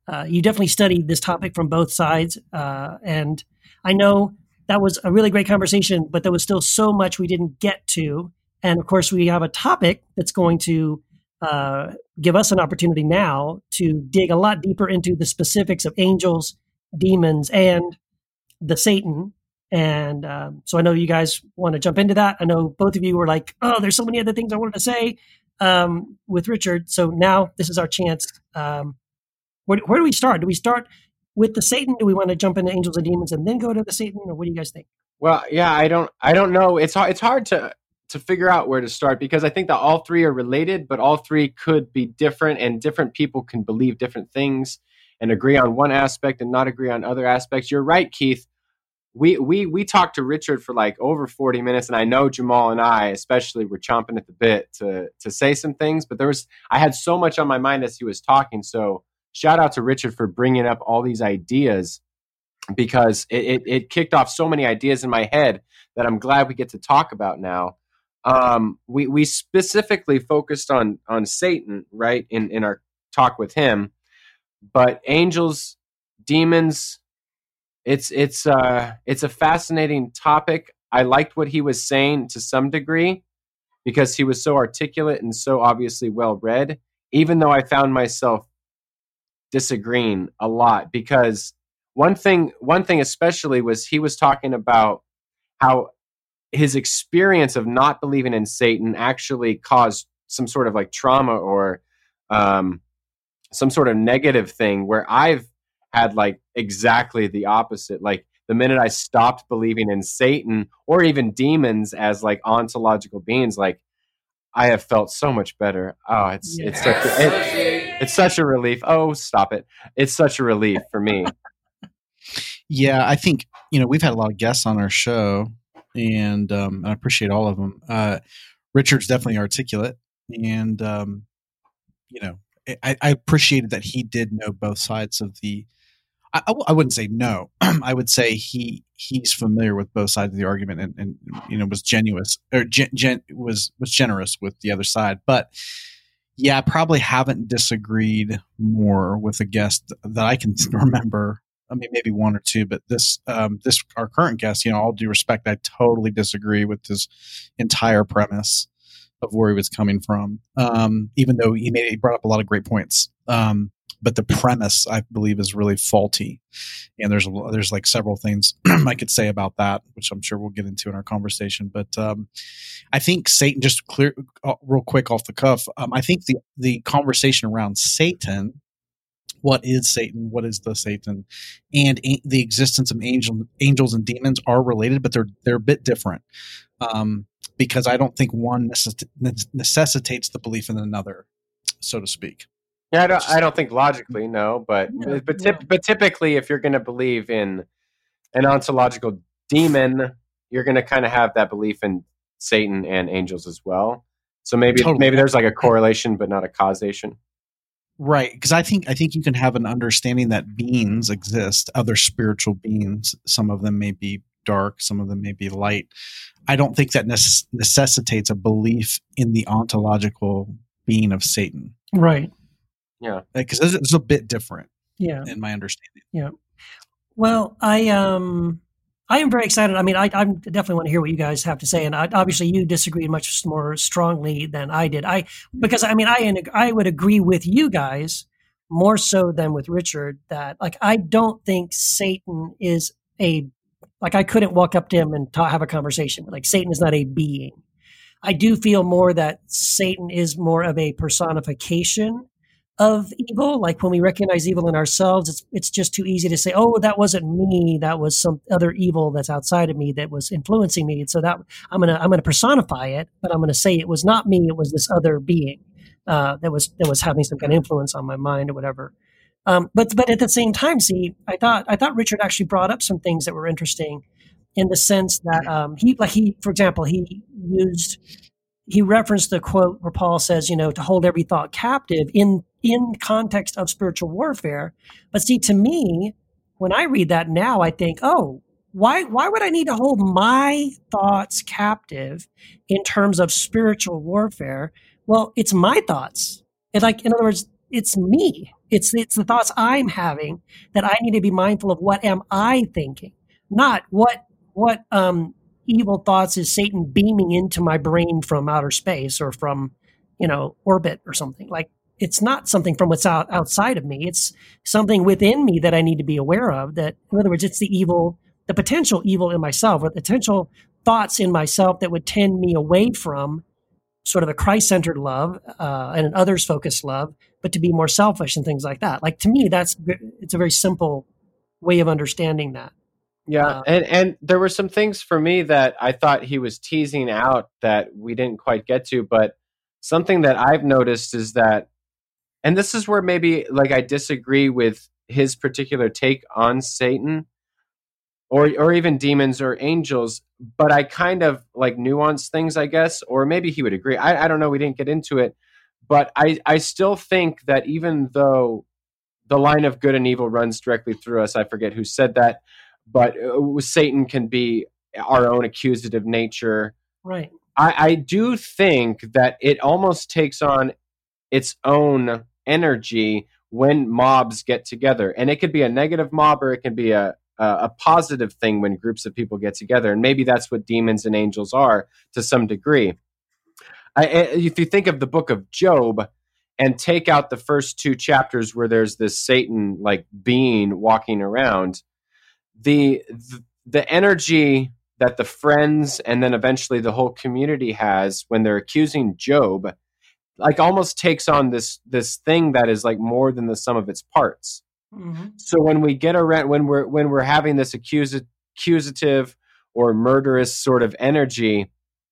uh, you definitely studied this topic from both sides. Uh, and I know that was a really great conversation, but there was still so much we didn't get to. And of course, we have a topic that's going to uh, give us an opportunity now to dig a lot deeper into the specifics of angels, demons, and the Satan. And um, so I know you guys want to jump into that. I know both of you were like, oh, there's so many other things I wanted to say um, with Richard. So now this is our chance. Um, where, where do we start? Do we start with the Satan? Do we want to jump into angels and demons and then go to the Satan? Or what do you guys think? Well, yeah, I don't, I don't know. It's hard. It's hard to to figure out where to start because I think that all three are related, but all three could be different, and different people can believe different things and agree on one aspect and not agree on other aspects. You're right, Keith. We we we talked to Richard for like over 40 minutes, and I know Jamal and I, especially, were chomping at the bit to to say some things. But there was I had so much on my mind as he was talking. So shout out to Richard for bringing up all these ideas because it, it, it kicked off so many ideas in my head that I'm glad we get to talk about now. Um, we we specifically focused on on Satan, right, in in our talk with him, but angels, demons, it's it's uh it's a fascinating topic. I liked what he was saying to some degree because he was so articulate and so obviously well read. Even though I found myself disagreeing a lot because one thing one thing especially was he was talking about how his experience of not believing in Satan actually caused some sort of like trauma or um, some sort of negative thing where I've had like exactly the opposite. Like the minute I stopped believing in Satan or even demons as like ontological beings, like I have felt so much better. Oh, it's it's such a, it, it's such a relief. Oh, stop it! It's such a relief for me. Yeah, I think you know we've had a lot of guests on our show, and um, I appreciate all of them. Uh, Richard's definitely articulate, and um, you know I, I appreciated that he did know both sides of the. I, wouldn't say no. I would say he he's familiar with both sides of the argument, and, and you know was genuous or gen, gen, was was generous with the other side. But yeah, I probably haven't disagreed more with a guest that I can remember I mean, maybe one or two, but this, um, this, our current guest, you know, all due respect, I totally disagree with his entire premise of where he was coming from. Um, even though he made, he brought up a lot of great points. Um, but the premise, I believe, is really faulty. And there's, there's like several things I could say about that, which I'm sure we'll get into in our conversation. But, um, I think Satan, just clear, uh, real quick off the cuff, um, I think the, the conversation around Satan, what is Satan, what is the Satan, and a- the existence of angel, angels and demons are related, but they're they're a bit different. Um, because I don't think one necess- necessitates the belief in another, so to speak. Yeah, I don't. I don't think logically, no, but No, but no. but typically, if you're going to believe in an ontological demon, you're going to kind of have that belief in Satan and angels as well. So maybe Totally. maybe there's like a correlation, but not a causation. Right, because I think I think you can have an understanding that beings exist, other spiritual beings. Some of them may be dark, some of them may be light. I don't think that necess- necessitates a belief in the ontological being of Satan, Right. Yeah. because it's, it's a bit different Yeah. in my understanding. Yeah. Well, I um I am very excited. I mean, I, I definitely want to hear what you guys have to say, and I, obviously you disagreed much more strongly than I did. I because I mean I I would agree with you guys more so than with Richard that like I don't think Satan is a like I couldn't walk up to him and ta- have a conversation. Like Satan is not a being. I do feel more that Satan is more of a personification of evil. Like when we recognize evil in ourselves, it's it's just too easy to say, "Oh, that wasn't me. That was some other evil that's outside of me that was influencing me." And so that I'm gonna I'm gonna personify it, but I'm gonna say it was not me. It was this other being uh, that was that was having some kind of influence on my mind or whatever. Um, but but at the same time, see, I thought I thought Richard actually brought up some things that were interesting in the sense that um, he like he for example he used he referenced the quote where Paul says, you know, to hold every thought captive in in context of spiritual warfare. But see, to me, when I read that now, I think, oh, why why would I need to hold my thoughts captive in terms of spiritual warfare? Well, it's my thoughts. It's like, in other words, it's me. It's it's the thoughts I'm having that I need to be mindful of. What am I thinking? Not what what um, evil thoughts is Satan beaming into my brain from outer space or from you know orbit or something like it's not something from what's out outside of me. It's something within me that i need to be aware of that in other words it's the evil the potential evil in myself or the potential thoughts in myself that would tend me away from sort of a christ-centered love uh, and an others focused love but to be more selfish and things like that. Like to me that's it's a very simple way of understanding that. Yeah, Uh, and and there were some things for me that I thought he was teasing out that we didn't quite get to, but something that I've noticed is that, and this is where maybe like I disagree with his particular take on Satan, or or even demons or angels, but I kind of like nuance things, I guess, or maybe he would agree. I I don't know. We didn't get into it, but I I still think that even though the line of good and evil runs directly through us, I forget who said that but uh, Satan can be our own accusative nature. right I, I do think that it almost takes on its own energy when mobs get together, and it could be a negative mob or it can be a a, a positive thing when groups of people get together, and maybe that's what demons and angels are to some degree. I, if you think of the book of Job and take out the first two chapters where there's this Satan like being walking around, the the, the energy that the friends and then eventually the whole community has when they're accusing Job like almost takes on this this thing that is like more than the sum of its parts. Mhm. So when we get around when we're when we're having this accusi- accusative or murderous sort of energy,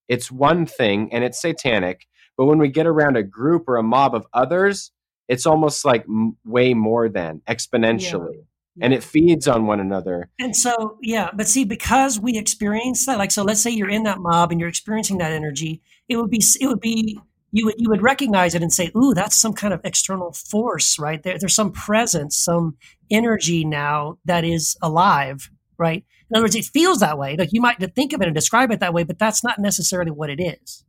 it's one thing and it's satanic. But when we get around a group or a mob of others, it's almost like m- way more than exponentially, and Yeah. it feeds on one another. And so, yeah, but see, because we experience that, like, so let's say you're in that mob and you're experiencing that energy, it would be, it would be, you would, you would recognize it and say, ooh, that's some kind of external force, right? There, there's some presence, some energy now that is alive, right? In other words, it feels that way. Like you might think of it and describe it that way, but that's not necessarily what it is.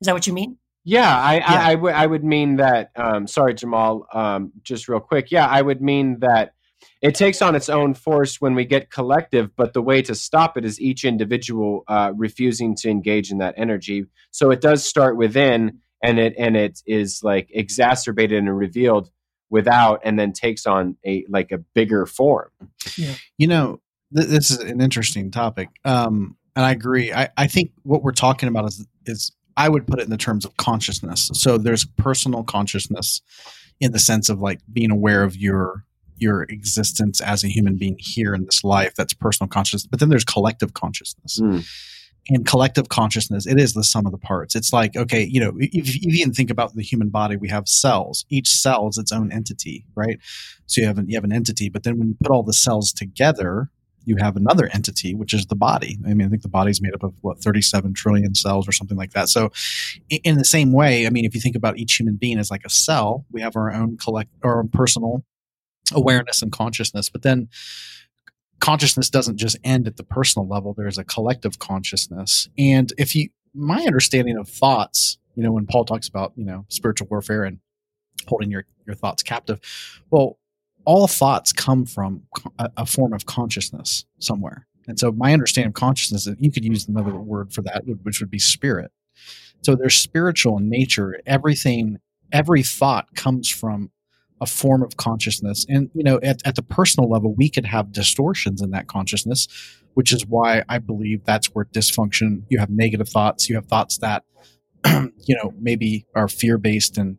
Is that what you mean? Yeah, I, Yeah. I, I would I would mean that. Um, sorry, Jamal. Um, just real quick. Yeah, I would mean that it takes on its own force when we get collective, but the way to stop it is each individual uh, refusing to engage in that energy. So it does start within, and it and it is like exacerbated and revealed without, and then takes on a like a bigger form. You know, th- this is an interesting topic, um, and I agree. I, I think what we're talking about is is I would put it in the terms of consciousness. So there's personal consciousness in the sense of like being aware of your your existence as a human being here in this life. That's personal consciousness. But then there's collective consciousness. Mm. And collective consciousness, it is the sum of the parts. It's like, okay, you know, if, if you even think about the human body, we have cells. Each cell is its own entity, right? So you have an, you have an entity, but then when you put all the cells together, you have another entity, which is the body. I mean, I think the body's made up of what 37 trillion cells or something like that. So, in the same way, I mean, if you think about each human being as like a cell, we have our own collect, our own personal awareness and consciousness. But then, consciousness doesn't just end at the personal level. There's a collective consciousness, and if you, my understanding of thoughts, you know, when Paul talks about you know spiritual warfare and holding your your thoughts captive, well all thoughts come from a, a form of consciousness somewhere. And so my understanding of consciousness, is you could use another word for that, which would be spirit. So there's spiritual in nature. Everything, every thought comes from a form of consciousness. And, you know, at, at the personal level, we could have distortions in that consciousness, which is why I believe that's where dysfunction, you have negative thoughts, you have thoughts that, you know, maybe are fear based and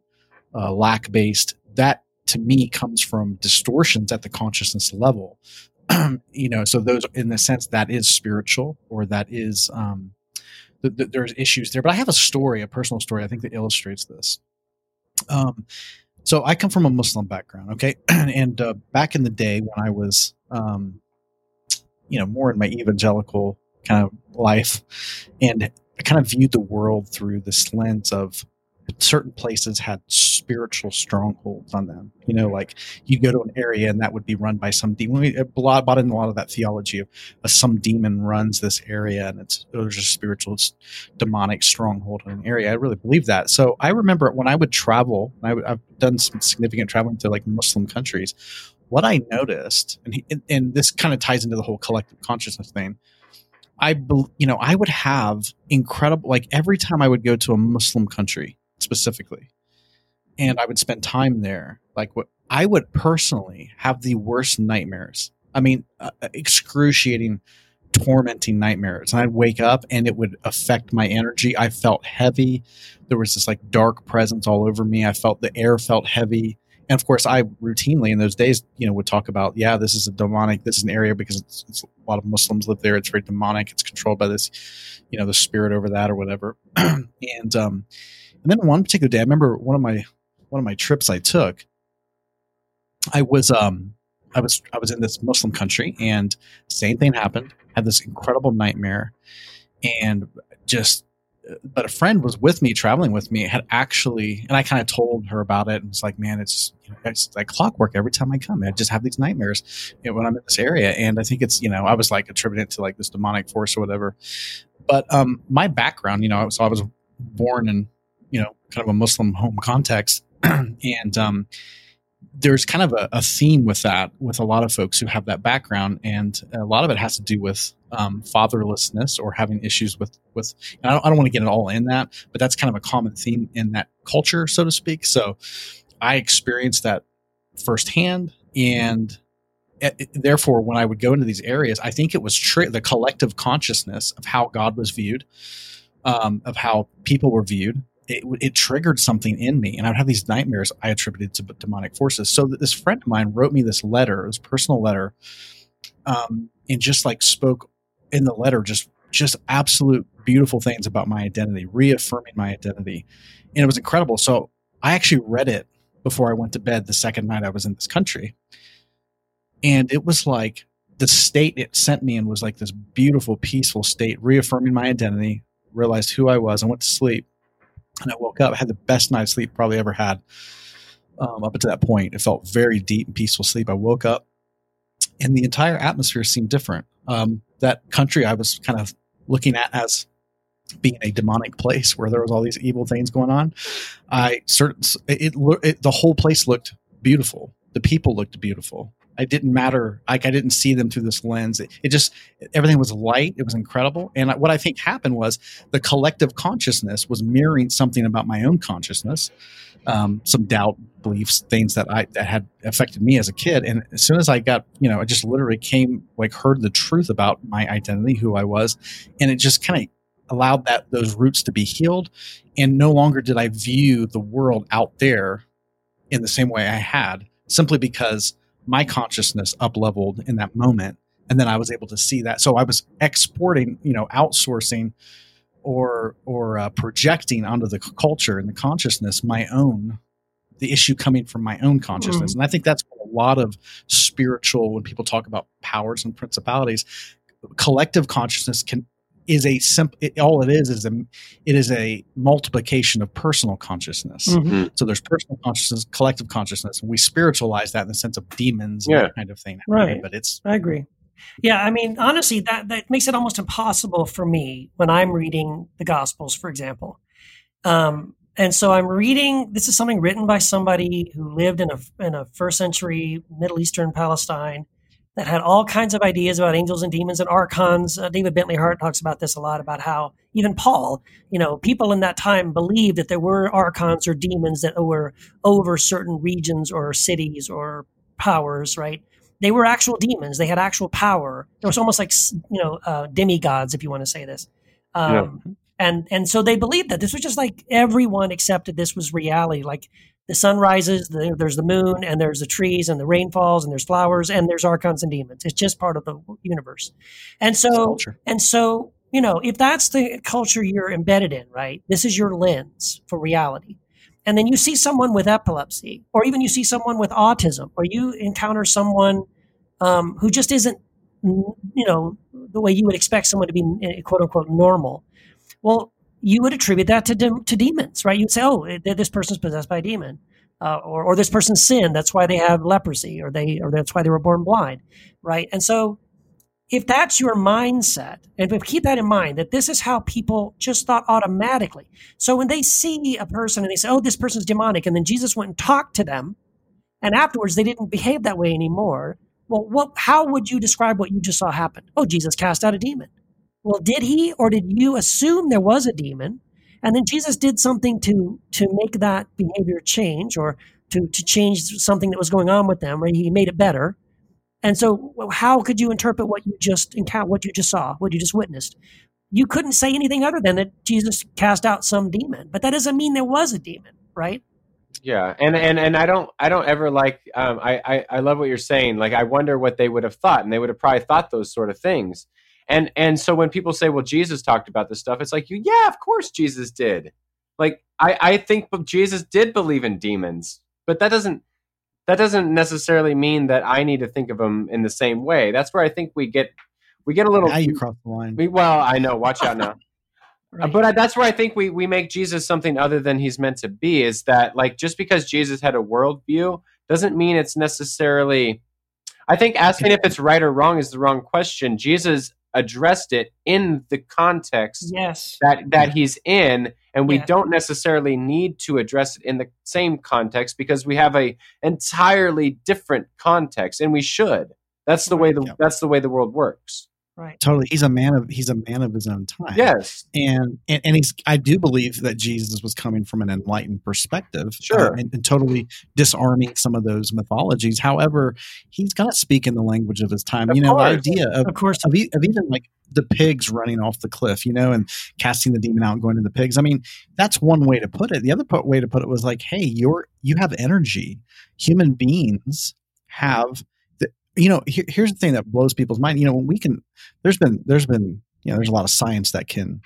uh, lack based. That to me comes from distortions at the consciousness level you know so those in the sense that is spiritual or that is um th- th- there's issues there but i have a story a personal story i think that illustrates this um so i come from a muslim background okay? And uh, back in the day when i was um you know more in my evangelical kind of life and i kind of viewed the world through this lens of certain places had spiritual strongholds on them. You know, like you go to an area and that would be run by some demon. We bought bought in a lot of that theology of uh, some demon runs this area and it's there's a spiritual, demonic stronghold in an area. I really believe that. So I remember when I would travel, I, I've done some significant traveling to like Muslim countries. What I noticed, and, he, and, and this kind of ties into the whole collective consciousness thing. I, you know, I would have incredible, like every time I would go to a Muslim country specifically, and I would spend time there. Like what I would personally have the worst nightmares. I mean, uh, excruciating, tormenting nightmares. And I'd wake up and it would affect my energy. I felt heavy. There was this like dark presence all over me. I felt the air felt heavy. And of course, I routinely in those days, you know, would talk about, yeah, this is a demonic, this is an area because it's, it's a lot of Muslims live there. It's very demonic. It's controlled by this, you know, the spirit over that or whatever. and, um, and then one particular day, I remember one of my one of my trips I took. I was um I was I was in this Muslim country, and same thing happened. Had this incredible nightmare, and just but a friend was with me traveling with me had actually and i kind of told her about it and it's like man it's you know, it's like clockwork every time i come i just have these nightmares you know, when i'm in this area and i think it's you know i was like attributing it to like this demonic force or whatever but um my background you know so i was born in you know kind of a muslim home context. And um there's kind of a, a theme with that with a lot of folks who have that background. And a lot of it has to do with um, fatherlessness or having issues with with I don't, I don't want to get it all in that but that's kind of a common theme in that culture so to speak. So i experienced that firsthand. And therefore, when I would go into these areas, I think it was tri- the collective consciousness of how God was viewed, um, of how people were viewed. It, it triggered something in me, and I would have these nightmares I attributed to demonic forces. So this friend of mine wrote me this letter, this personal letter, um, and just like spoke in the letter, just just absolute beautiful things about my identity, reaffirming my identity, and it was incredible. So I actually read it before I went to bed the second night I was in this country. And it was like the state it sent me in was like this beautiful, peaceful state, reaffirming my identity, realized who I was, and went to sleep. And I woke up, had the best night's sleep probably ever had. Um, up until that point, it felt very deep and peaceful sleep. I woke up, and the entire atmosphere seemed different. Um, that country I was kind of looking at as being a demonic place where there was all these evil things going on. I certain it, it, the whole place looked beautiful. The people looked beautiful. I didn't matter. Like I didn't see them through this lens. It, it just everything was light. It was incredible. And what I think happened was the collective consciousness was mirroring something about my own consciousness, um, some doubt, beliefs, things that I that had affected me as a kid. And as soon as I got, you know, I just literally came like heard the truth about my identity, who I was, and it just kind of allowed that those roots to be healed and no longer did i view the world out there in the same way i had simply because my consciousness up leveled in that moment and then i was able to see that so i was exporting you know outsourcing or or uh, projecting onto the culture and the consciousness my own the issue coming from my own consciousness mm-hmm. and i think that's a lot of spiritual when people talk about powers and principalities collective consciousness can is a simple all it is is a it is a multiplication of personal consciousness. Mm-hmm. so there's personal consciousness collective consciousness. And we spiritualize that in the sense of demons and yeah. that kind of thing right. But it's i agree. Yeah i mean honestly that that makes it almost impossible for me when i'm reading the gospels for example. Um and so i'm reading this is something written by somebody who lived in a in a first century middle eastern palestine that had all kinds of ideas about angels and demons and archons. Uh, David Bentley Hart talks about this a lot about how even Paul, you know, people in that time believed that there were archons or demons that were over certain regions or cities or powers, right? They were actual demons. They had actual power. It was almost like, you know, uh, demigods, if you want to say this. Um, yeah. And and so they believed that this was just like everyone accepted this was reality. Like the sun rises, the, there's the moon, and there's the trees, and the rain falls, and there's flowers, and there's archons and demons. It's just part of the universe. And so, and so, you know, if that's the culture you're embedded in, right? This is your lens for reality. And then you see someone with epilepsy, or even you see someone with autism, or you encounter someone um, who just isn't, you know, the way you would expect someone to be eh, quote unquote normal. Well, you would attribute that to, de- to demons, right? You'd say, oh, this person's possessed by a demon. Uh, or, or this person sinned. That's why they have leprosy, or they, or that's why they were born blind, right? And so, if that's your mindset, and keep that in mind, that this is how people just thought automatically. So when they see a person and they say, "Oh, this person's demonic," and then Jesus went and talked to them, and afterwards they didn't behave that way anymore. Well, what? How would you describe what you just saw happen? Oh, Jesus cast out a demon. Well, did he or did you assume there was a demon? And then Jesus did something to to make that behavior change or to to change something that was going on with them, or he made it better. And so how could you interpret what you just encountered, what you just saw, what you just witnessed? You couldn't say anything other than that Jesus cast out some demon, but that doesn't mean there was a demon, right? Yeah, and and and I don't I don't ever like um, I, I I love what you're saying. Like I wonder what they would have thought, and they would have probably thought those sort of things. And and so when people say, "Well, Jesus talked about this stuff," it's like, "Yeah, of course Jesus did." Like I I think Jesus did believe in demons, but that doesn't that doesn't necessarily mean that I need to think of them in the same way. That's where I think we get we get a little. Now you cross the line. We, well, I know. Watch out now. right. Uh, but I, that's where I think we we make Jesus something other than he's meant to be. Is that like just because Jesus had a worldview doesn't mean it's necessarily. I think asking if it's right or wrong is the wrong question. Jesus addressed it in the context yes. that that he's in and we don't necessarily need to address it in the same context because we have a entirely different context and we should that's the way the yeah. that's the way the world works Right. Totally. He's a man of he's a man of his own time. Yes. And, and and he's I do believe that Jesus was coming from an enlightened perspective. Sure. uh, and, and totally disarming some of those mythologies. However, he's got to speak in the language of his time. Of you know, the idea of Of course. of, e- of even like the pigs running off the cliff, you know, and casting the demon out and going to the pigs. I mean, that's one way to put it. The other way to put it was like, hey, you're you have energy. Human beings have the, you know, here, here's the thing that blows people's mind. You know, when we can, there's been there's been you know, there's a lot of science that can.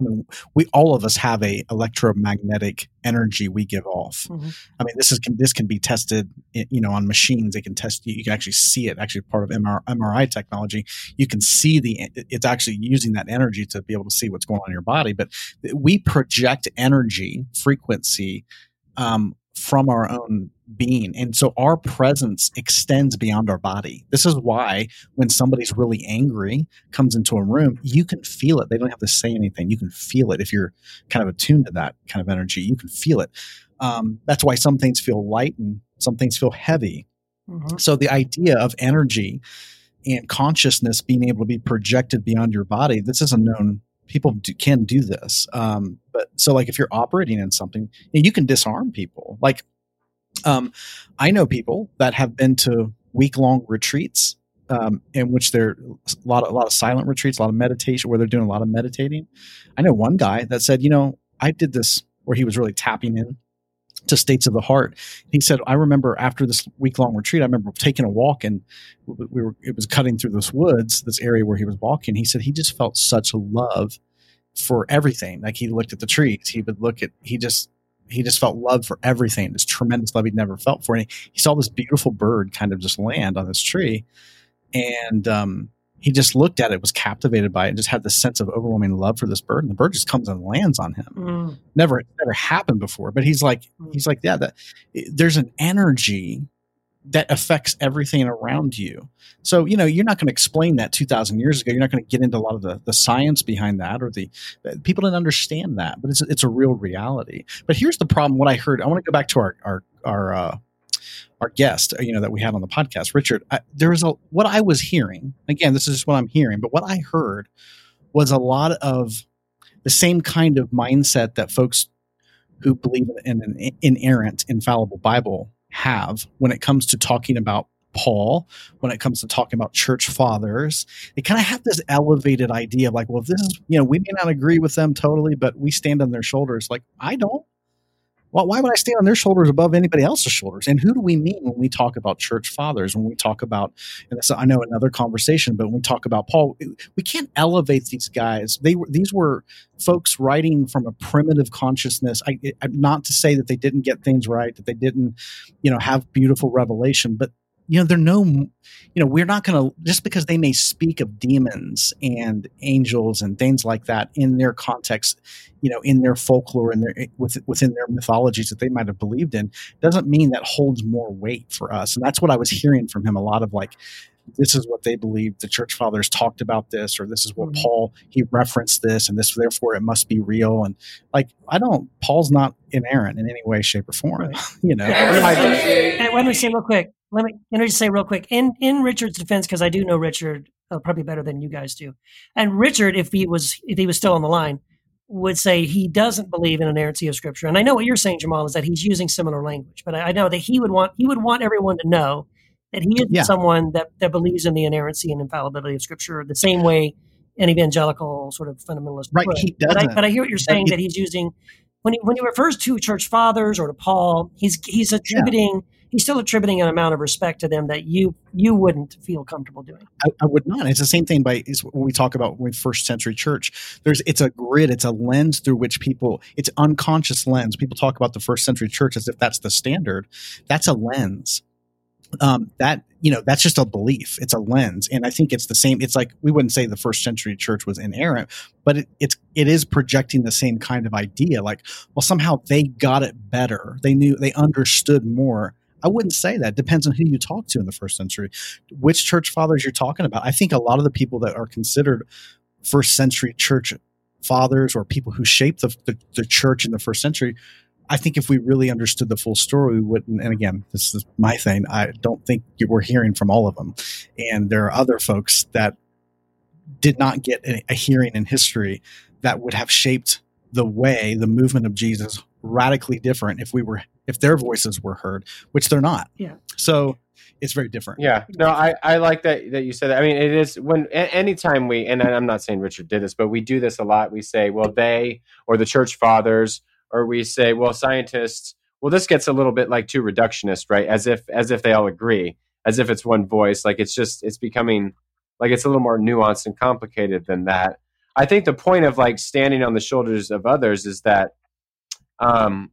I mean, we all of us have a electromagnetic energy we give off. Mhm. I mean, this is can, this can be tested, you know, on machines. They can test you. You can actually see it. Actually, part of MR, MRI technology, you can see the. It's actually using that energy to be able to see what's going on in your body. But we project energy frequency um, from our own being, and so our presence extends beyond our body. This is why when somebody's really angry, comes into a room, you can feel it. They don't have to say anything. You can feel it if you're kind of attuned to that kind of energy. You can feel it. Um, that's why some things feel light and some things feel heavy. Mhm. So the idea of energy and consciousness being able to be projected beyond your body, this is a known. People do, can do this, um, but so like if you're operating in something, you can disarm people. Like, um, I know people that have been to week long retreats um, in which they're a lot of a lot of silent retreats, a lot of meditation, where they're doing a lot of meditating. I know one guy that said, you know, I did this where he was really tapping in to states of the heart. He said, I remember after this week long retreat, I remember taking a walk and we were it was cutting through this woods, this area where he was walking. He said he just felt such a love for everything. Like he looked at the trees, he would look at he just he just felt love for everything, this tremendous love he'd never felt for. And he, he saw this beautiful bird kind of just land on this tree. And um, he just looked at it, was captivated by it, and just had this sense of overwhelming love for this bird. And the bird just comes and lands on him. Mm. Never, never happened before. But he's like, Mm. he's like, yeah, that there's an energy that affects everything around you. So, you know, you're not going to explain that 2000 years ago. You're not going to get into a lot of the, the science behind that or the, people didn't understand that, but it's, it's a real reality. But here's the problem. What I heard, I want to go back to our, our, our, uh, our guest, uh, you know, that we had on the podcast, Richard, I, there was a, what I was hearing, again, this is just what I'm hearing, but what I heard was a lot of the same kind of mindset that folks who believe in an inerrant, infallible Bible have when it comes to talking about Paul, when it comes to talking about church fathers. They kind of have this elevated idea of like, well, this is, you know, we may not agree with them totally, but we stand on their shoulders. Like, I don't. Well, why would I stand on their shoulders above anybody else's shoulders? And who do we mean when we talk about church fathers? When we talk about, and I know another conversation, but when we talk about Paul, we can't elevate these guys. They were these were folks writing from a primitive consciousness. I, I, not to say that they didn't get things right, that they didn't, you know, have beautiful revelation, but you know, they're no, you know, we're not going to just because they may speak of demons and angels and things like that in their context, you know, in their folklore and their within their mythologies that they might have believed in, doesn't mean that holds more weight for us. And that's what I was hearing from him a lot of like, this is what they believe. The church fathers talked about this, or this is what Mhm. Paul he referenced this, and this therefore it must be real. And like, I don't. Paul's not inerrant in any way, shape, or form. you know. And let me say real quick. Let me let me just say real quick. In in Richard's defense, because I do know Richard uh, probably better than you guys do, and Richard, if he was if he was still on the line, would say he doesn't believe in inerrancy of Scripture. And I know what you're saying, Jamal, is that he's using similar language, but I, I know that he would want he would want everyone to know that he is Yeah. someone that that believes in the inerrancy and infallibility of Scripture the same way an evangelical sort of fundamentalist Right, would. he But I, but I hear what you're saying he- that he's using when he, when he refers to church fathers or to Paul, he's he's attributing he's still attributing an amount of respect to them that you you wouldn't feel comfortable doing. I, I would not. It's the same thing by when we talk about when first century church. There's it's a grid, it's a lens through which people it's unconscious lens. People talk about the first century church as if that's the standard. That's a lens. Um, that you know that's just a belief. It's a lens, and I think it's the same. It's like we wouldn't say the first century church was inerrant, but it, it's it is projecting the same kind of idea. Like, well, somehow they got it better. They knew they understood more. I wouldn't say that. Depends on who you talk to in the first century which church fathers you're talking about. I think a lot of the people that are considered first century church fathers or people who shaped the, the, the church in the first century, I think if we really understood the full story, we wouldn't. And again, this is my thing. I don't think we're hearing from all of them. And there are other folks that did not get a, a hearing in history that would have shaped the way the movement of Jesus radically different if we were if their voices were heard, which they're not. Yeah. So it's very different. Yeah, no, I, I like that that you said that. I mean, it is when a- anytime we and I'm not saying Richard did this, but we do this a lot. We say, well, they or the church fathers, or we say, well, scientists. Well, this gets a little bit like too reductionist, right? As if as if they all agree, as if it's one voice. Like it's just it's becoming like it's a little more nuanced and complicated than that. I think the point of like standing on the shoulders of others is that um,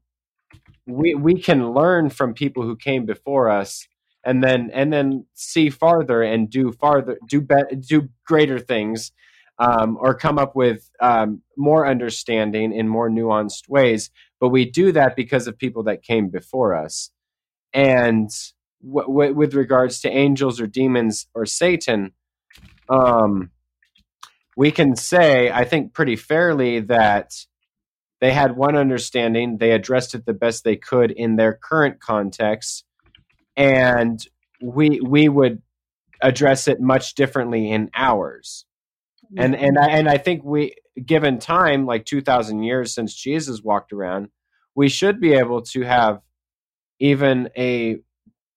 we we can learn from people who came before us and then and then see farther and do farther do better do greater things um, or come up with um, more understanding in more nuanced ways. But we do that because of people that came before us. And w- w- with regards to angels or demons or satan um, we can say i think pretty fairly that they had one understanding. They addressed it the best they could in their current context. And we we would address it much differently in ours. And and I, and I think we given time like 2000 years since Jesus walked around we should be able to have even a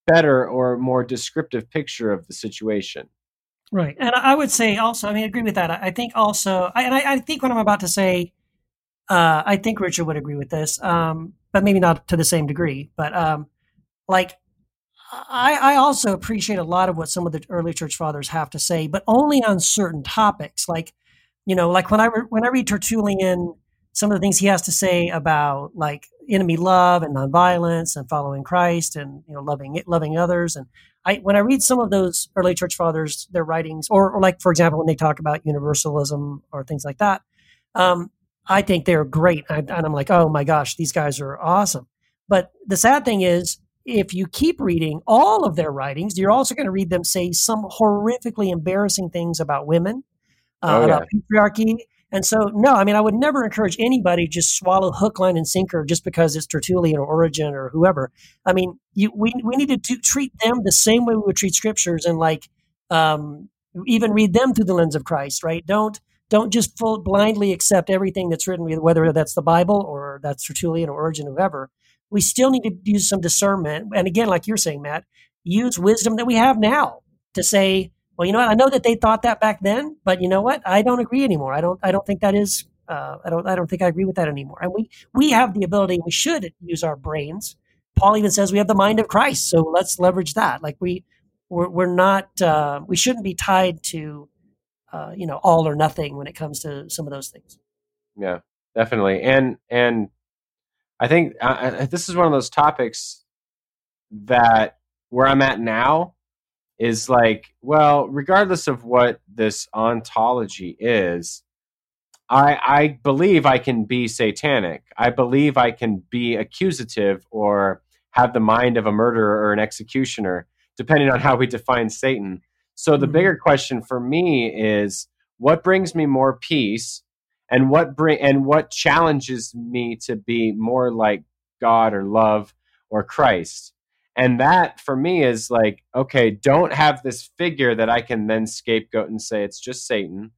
better or more descriptive picture of the situation. Right. And I would say also, I mean, I agree with that. I I think also, I, and I, I think what I'm about to say, uh, I think Richard would agree with this, um, but maybe not to the same degree. But um, like, I, I also appreciate a lot of what some of the early church fathers have to say, but only on certain topics. Like, you know, like when I re- when I read Tertullian, some of the things he has to say about like enemy love and nonviolence and following Christ and you know loving loving others and I when I read some of those early church fathers their writings or, or like for example when they talk about universalism or things like that um, I think they're great I, and I'm like oh my gosh these guys are awesome but the sad thing is if you keep reading all of their writings you're also going to read them say some horrifically embarrassing things about women uh, Oh, yeah. about patriarchy and so, no, I mean, I would never encourage anybody to just swallow hook, line, and sinker just because it's Tertullian or Origen or whoever. I mean, you, we we needed to treat them the same way we would treat scriptures and like um, even read them through the lens of Christ, right? Don't don't just full blindly accept everything that's written, whether that's the Bible or that's Tertullian or Origen, whoever. We still need to use some discernment, and again, like you're saying, Matt, use wisdom that we have now to say, well, you know what? I know that they thought that back then, but you know what? I don't agree anymore. I don't. I don't think that is. Uh, I don't. I don't think I agree with that anymore. And we we have the ability. We should use our brains. Paul even says we have the mind of Christ, so let's leverage that. Like we we're, we're not. Uh, we shouldn't be tied to, uh, you know, all or nothing when it comes to some of those things. Yeah, definitely. And and I think this is one of those topics that where I'm at now is like, well, regardless of what this ontology is, I I believe I can be satanic. I believe I can be accusative or have the mind of a murderer or an executioner, depending on how we define Satan. So the Mhm. bigger question for me is what brings me more peace and what bring and what challenges me to be more like God or love or Christ. And that for me is like, okay, don't have this figure that I can then scapegoat and say it's just Satan.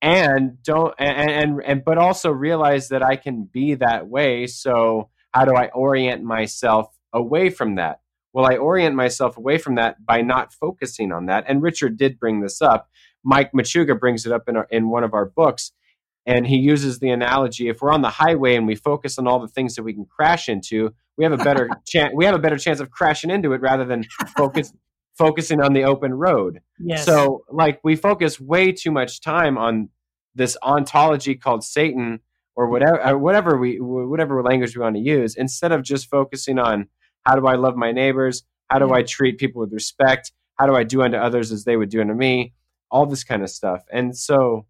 And don't and and, and but also realize that I can be that way. So how do I orient myself away from that? Well, I orient myself away from that by not focusing on that. And Richard did bring this up. Mike Machuga brings it up in, our, in one of our books. And he uses the analogy: if we're on the highway and we focus on all the things that we can crash into, we have a better chance. We have a better chance of crashing into it rather than focus focusing on the open road. Yes. So, like, we focus way too much time on this ontology called Satan or whatever, or whatever we, whatever language we want to use, instead of just focusing on how do I love my neighbors, how do. I treat people with respect, how do I do unto others as they would do unto me, all this kind of stuff. And so,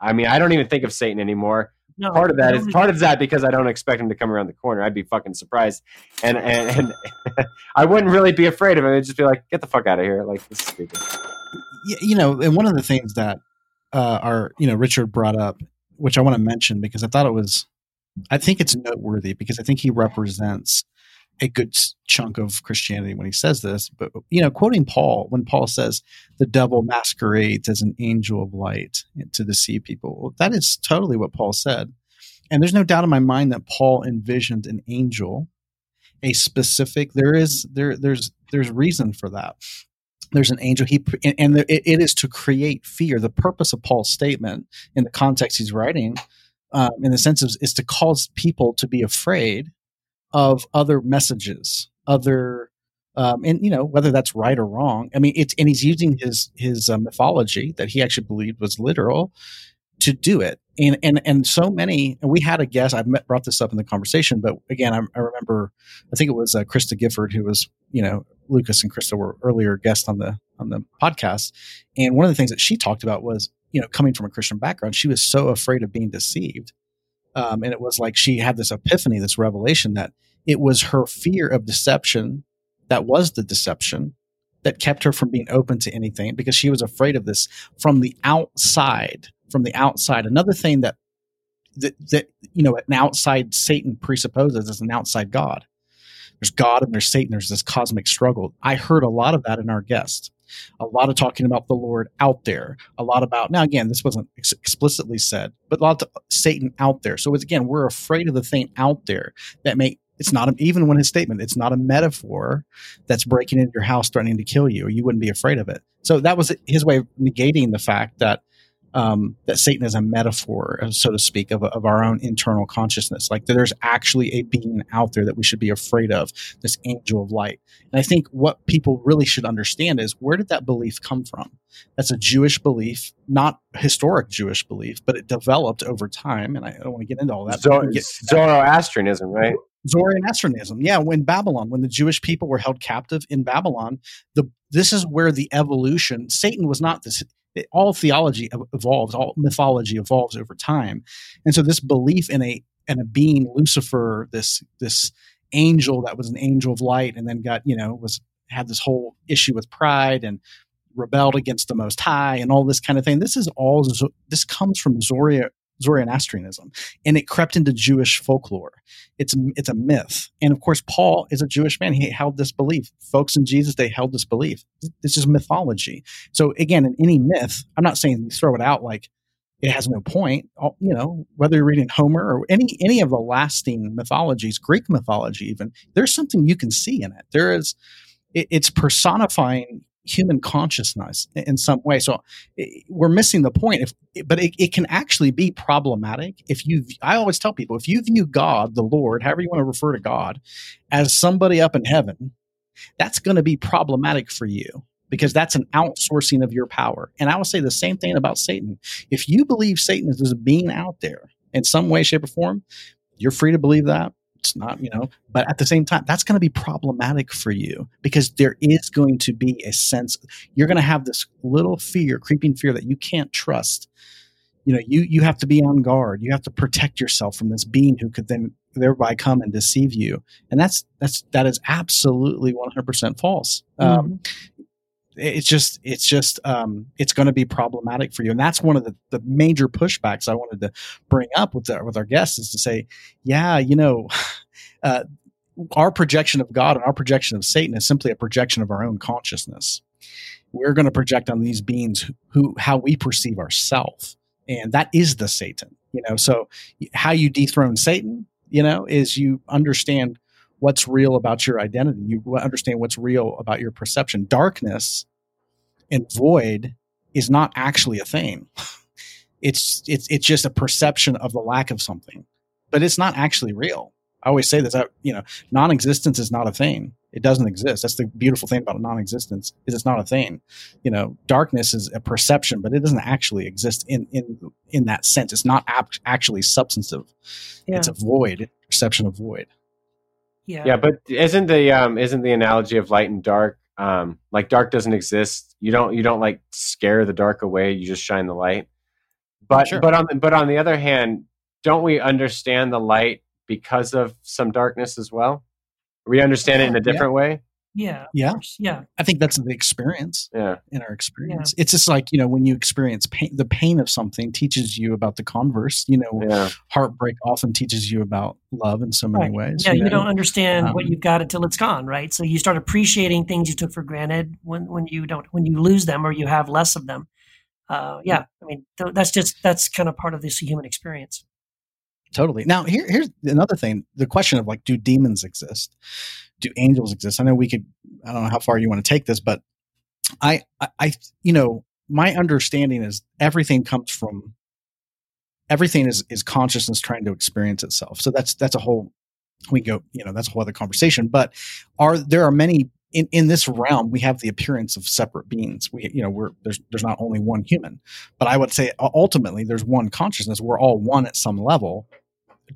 I mean, I don't even think of Satan anymore. no, Part of that is part of that because I don't expect him to come around the corner. I'd be fucking surprised, and and, and I wouldn't really be afraid of him. I'd just be like, get the fuck out of here! Like this is stupid. You know, and one of the things that uh, our you know Richard brought up, which I want to mention because I thought it was, I think it's noteworthy because I think he represents a good chunk of Christianity when he says this. But you know, quoting Paul when Paul says the devil masquerades as an angel of light to deceive people, well, that is totally what Paul said. And there's no doubt in my mind that Paul envisioned an angel, a specific. There is there there's there's reason for that. There's an angel. He and, and it, it is to create fear. The purpose of Paul's statement in the context he's writing, um, in the sense of, is to cause people to be afraid of other messages, other, um, and you know whether that's right or wrong. I mean, it's and he's using his his uh, mythology that he actually believed was literal to do it. And and and so many. And we had a guest. I met, brought this up in the conversation, but again, I, I remember. I think it was uh, Krista Gifford who was you know Lucas and Krista were earlier guests on the on the podcast, and one of the things that she talked about was you know coming from a Christian background, she was so afraid of being deceived um, and it was like she had this epiphany, this revelation that it was her fear of deception that was the deception that kept her from being open to anything because she was afraid of this from the outside. From the outside, another thing that that, that you know an outside Satan presupposes is an outside God. There's God and there's Satan. There's this cosmic struggle. I heard a lot of that in our guests a lot of talking about the Lord out there, a lot about, now again, this wasn't ex- explicitly said, but a lot of Satan out there. So it's again, we're afraid of the thing out there that may, it's not a, even when his statement, it's not a metaphor that's breaking into your house, threatening to kill you, you wouldn't be afraid of it. So that was his way of negating the fact that um, that Satan is a metaphor, uh, so to speak, of, of our own internal consciousness. Like there's actually a being out there that we should be afraid of, this angel of light. And I think what people really should understand is where did that belief come from? That's a Jewish belief, not historic Jewish belief, but it developed over time. And I don't want to get into all that. Zor- Zoroastrianism, right? Zoroastrianism. Yeah, when Babylon, when the Jewish people were held captive in Babylon, the this is where the evolution. Satan was not this all theology evolves, all mythology evolves over time, and so this belief in a in a being Lucifer, this this angel that was an angel of light, and then got you know was had this whole issue with pride and rebelled against the Most High and all this kind of thing. This is all this comes from Zoria Zoroastrianism, and it crept into Jewish folklore. It's it's a myth, and of course, Paul is a Jewish man. He held this belief. Folks in Jesus, they held this belief. This is mythology. So again, in any myth, I'm not saying throw it out like it has no point. You know, whether you're reading Homer or any any of the lasting mythologies, Greek mythology, even there's something you can see in it. There is, it, it's personifying human consciousness in some way. So we're missing the point. If, but it, it, can actually be problematic if you. I always tell people if you view God, the Lord, however you want to refer to God, as somebody up in heaven, that's going to be problematic for you because that's an outsourcing of your power. And I will say the same thing about Satan. If you believe Satan is a being out there in some way, shape, or form, you're free to believe that it's not, you know, but at the same time, that's going to be problematic for you because there is going to be a sense you're going to have this little fear, creeping fear that you can't trust. You know, you you have to be on guard. You have to protect yourself from this being who could then thereby come and deceive you. And that's that's that is absolutely 100% false. Um, mm-hmm. Um, it's just it's just um, it's going to be problematic for you. And that's one of the, the major pushbacks i wanted to bring up with our, with our guests is to say yeah you know uh, our projection of god and our projection of satan is simply a projection of our own consciousness. We're going to project on these beings who, who how we perceive ourselves and that is the satan you know? So how you dethrone satan you know is you understand what's real about your identity. You understand what's real about your perception. Darkness and void is not actually a thing. It's it's it's just a perception of the lack of something, but it's not actually real. I always say this. I, you know, non-existence is not a thing. It doesn't exist. That's the beautiful thing about non-existence is it's not a thing. You know, darkness is a perception, but it doesn't actually exist in in in that sense. It's not ap- actually substantive. Yeah. It's a void, perception of void. Yeah. Yeah, but isn't the um isn't the analogy of light and dark um like dark doesn't exist. You don't you don't like scare the dark away, you just shine the light. But sure. but on but on the other hand, don't we understand the light because of some darkness as well? We understand it in a different yeah. way. Yeah. Yeah. Yeah. I think that's the experience Yeah. in our experience. It's just like, you know, when you experience pain, the pain of something teaches you about the converse. You know, Yeah. heartbreak often teaches you about love in so many Right. ways. Yeah, you know? don't understand what Um, you've got until it's gone, right? So you start appreciating things you took for granted when, when you don't when you lose them or you have less of them. Uh, yeah, I mean th- that's just that's kind of part of this human experience. Totally. Now, here, here's another thing: the question of like, do demons exist? Do angels exist? I know we could. I don't know how far you want to take this, but I, I, I you know, my understanding is everything comes from everything is is consciousness trying to experience itself. So that's that's a whole. We go, you know, that's a whole other conversation. But are there are many in, in this realm? We have the appearance of separate beings. We, you know, we're there's there's not only one human, but I would say ultimately there's one consciousness. We're all one at some level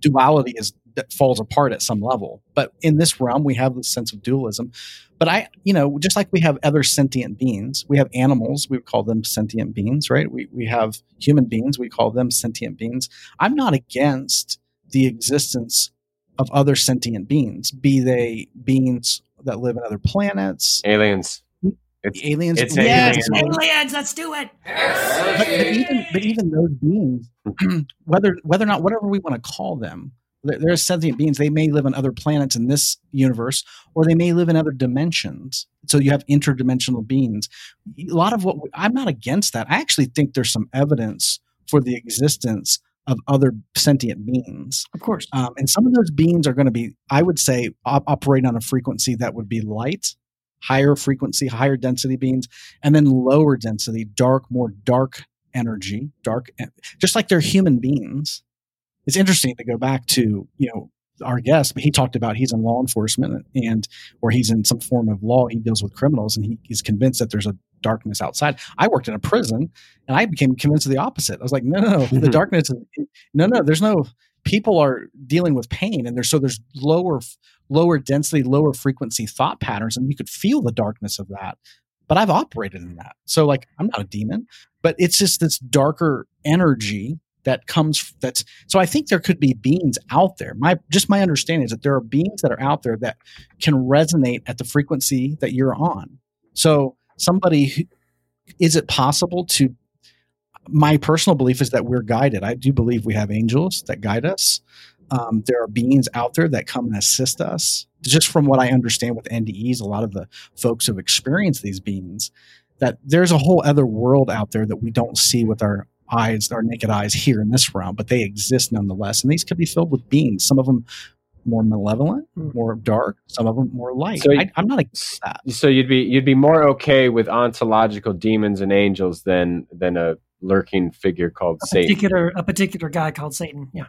duality is that falls apart at some level. But in this realm, we have this sense of dualism. But I, you know, just like we have other sentient beings, we have animals, we call them sentient beings, right? We we have human beings, we call them sentient beings. I'm not against the existence of other sentient beings, be they beings that live in other planets, Aliens. It's aliens. it's yes, aliens. Aliens, let's do it. but, but even but even those beings, whether whether or not whatever we want to call them, they're, sentient beings. They may live on other planets in this universe, or they may live in other dimensions. So you have interdimensional beings. A lot of what we- I'm not against that. I actually think there's some evidence for the existence of other sentient beings. Of course. Um, and some of those beings are going to be, I would say, op- operate on a frequency that would be light, higher frequency, higher density beings, and then lower density, dark, more dark energy, dark, en- just like they're human beings. It's interesting to go back to, you know, our guest, but he talked about he's in law enforcement and or he's in some form of law. He deals with criminals and he, he's convinced that there's a darkness outside. I worked in a prison and I became convinced of the opposite. I was like, no, no, no, the mm-hmm. darkness, no, no, there's no, people are dealing with pain and there's, so there's lower, lower density, lower frequency thought patterns and you could feel the darkness of that. But I've operated in that. So like, I'm not a demon, but it's just this darker energy that comes that's so i think there could be beings out there. My just my understanding is that there are beings that are out there that can resonate at the frequency that you're on. So somebody who, is it possible to my personal belief is that we're guided. I do believe we have angels that guide us. Um, there are beings out there that come and assist us. Just from what i understand with ndes a lot of the folks have experienced these beings that there's a whole other world out there that we don't see with our eyes, our naked eyes here in this realm, but they exist nonetheless. And these could be filled with beings. Some of them more malevolent, Mm. more dark. Some of them more light. So you- I, I'm not against that. So you'd be you'd be more okay with ontological demons and angels than than a lurking figure called A Satan. particular a particular guy called Satan. Yeah.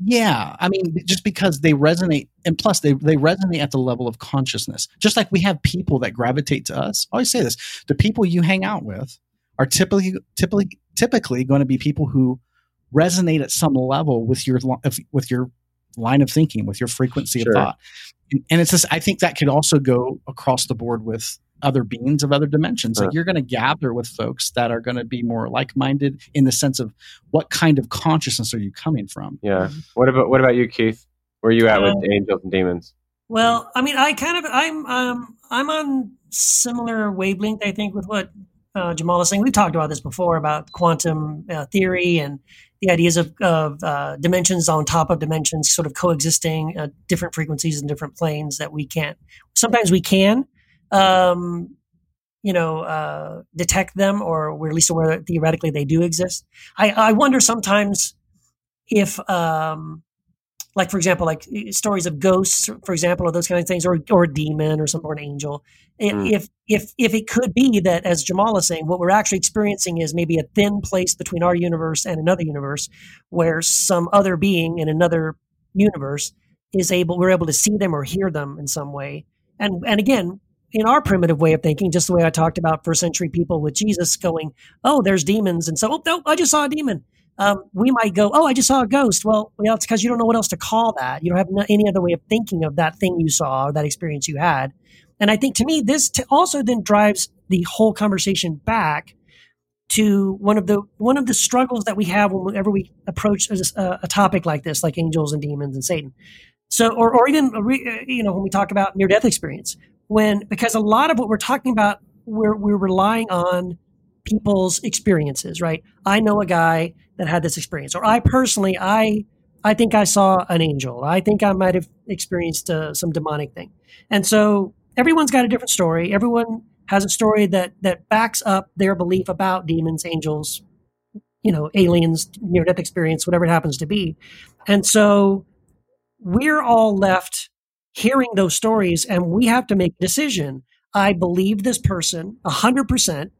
Yeah, I mean, just because they resonate, and plus they they resonate at the level of consciousness. Just like we have people that gravitate to us. I always say this: the people you hang out with are typically typically typically going to be people who resonate at some level with your with your line of thinking, with your frequency Sure. of thought. And, and it's just, I think that could also go across the board with other beings of other dimensions. Huh. Like you're going to gather with folks that are going to be more like minded in the sense of what kind of consciousness are you coming from. Yeah. What about what about you, Keith? Where are you at Um, with angels and demons? Well, I mean, I kind of I'm um I'm on similar wavelength. I think with what uh, Jamal is saying. We've talked about this before about quantum uh, theory and the ideas of, of uh, dimensions on top of dimensions, sort of coexisting, different frequencies and different planes that we can't. Sometimes we can, um, you know, uh, detect them, or we're at least aware that theoretically they do exist. I, I wonder sometimes if um, like for example, like stories of ghosts, for example, or those kind of things, or or a demon or some or an angel. Mm. If if if it could be that, as Jamal is saying, what we're actually experiencing is maybe a thin place between our universe and another universe, where some other being in another universe is able, we're able to see them or hear them in some way. And and again, in our primitive way of thinking, just the way I talked about first century people with Jesus going, "Oh, there's demons," and so, "Oh, no, I just saw a demon." Um, we might go, "Oh, I just saw a ghost." Well, well, it's because you don't know what else to call that. You don't have any other way of thinking of that thing you saw or that experience you had. And I think to me, this t- also then drives the whole conversation back to one of the one of the struggles that we have whenever we approach a, a topic like this, like angels and demons and Satan. So, or or even uh, uh, you know when we talk about near death experience, when because a lot of what we're talking about, we're we're relying on people's experiences, right? I know a guy that had this experience, or I personally, I I think I saw an angel. I think I might have experienced uh, some demonic thing, and so everyone's got a different story. Everyone has a story that that backs up their belief about demons, angels, you know, aliens, near death experience, whatever it happens to be. And so we're all left hearing those stories and we have to make a decision. I believe this person 100%,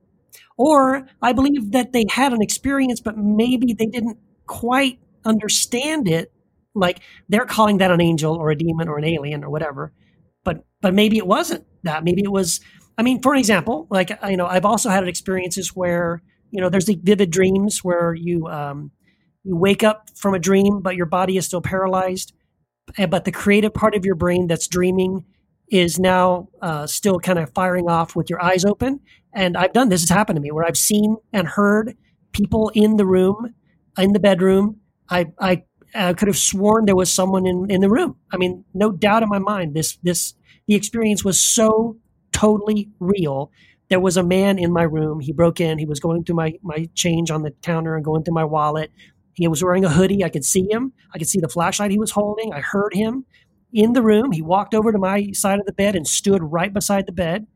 or I believe that they had an experience, but maybe they didn't quite understand it. Like they're calling that an angel or a demon or an alien or whatever. But, but maybe it wasn't that. Maybe it was I mean, for an example, like you know, I've also had experiences where you know there's the vivid dreams where you um, you wake up from a dream, but your body is still paralyzed, eh, but the creative part of your brain that's dreaming is now uh, still kind of firing off with your eyes open. And I've done this; has happened to me where I've seen and heard people in the room, in the bedroom. I I uh, could have sworn there was someone in in the room. I mean, no doubt in my mind. This this the experience was so totally real. There was a man in my room. He broke in. He was going through my, my change on the counter and going through my wallet. He was wearing a hoodie. I could see him. I could see the flashlight he was holding. I heard him in the room. He walked over to my side of the bed and stood right beside the bed.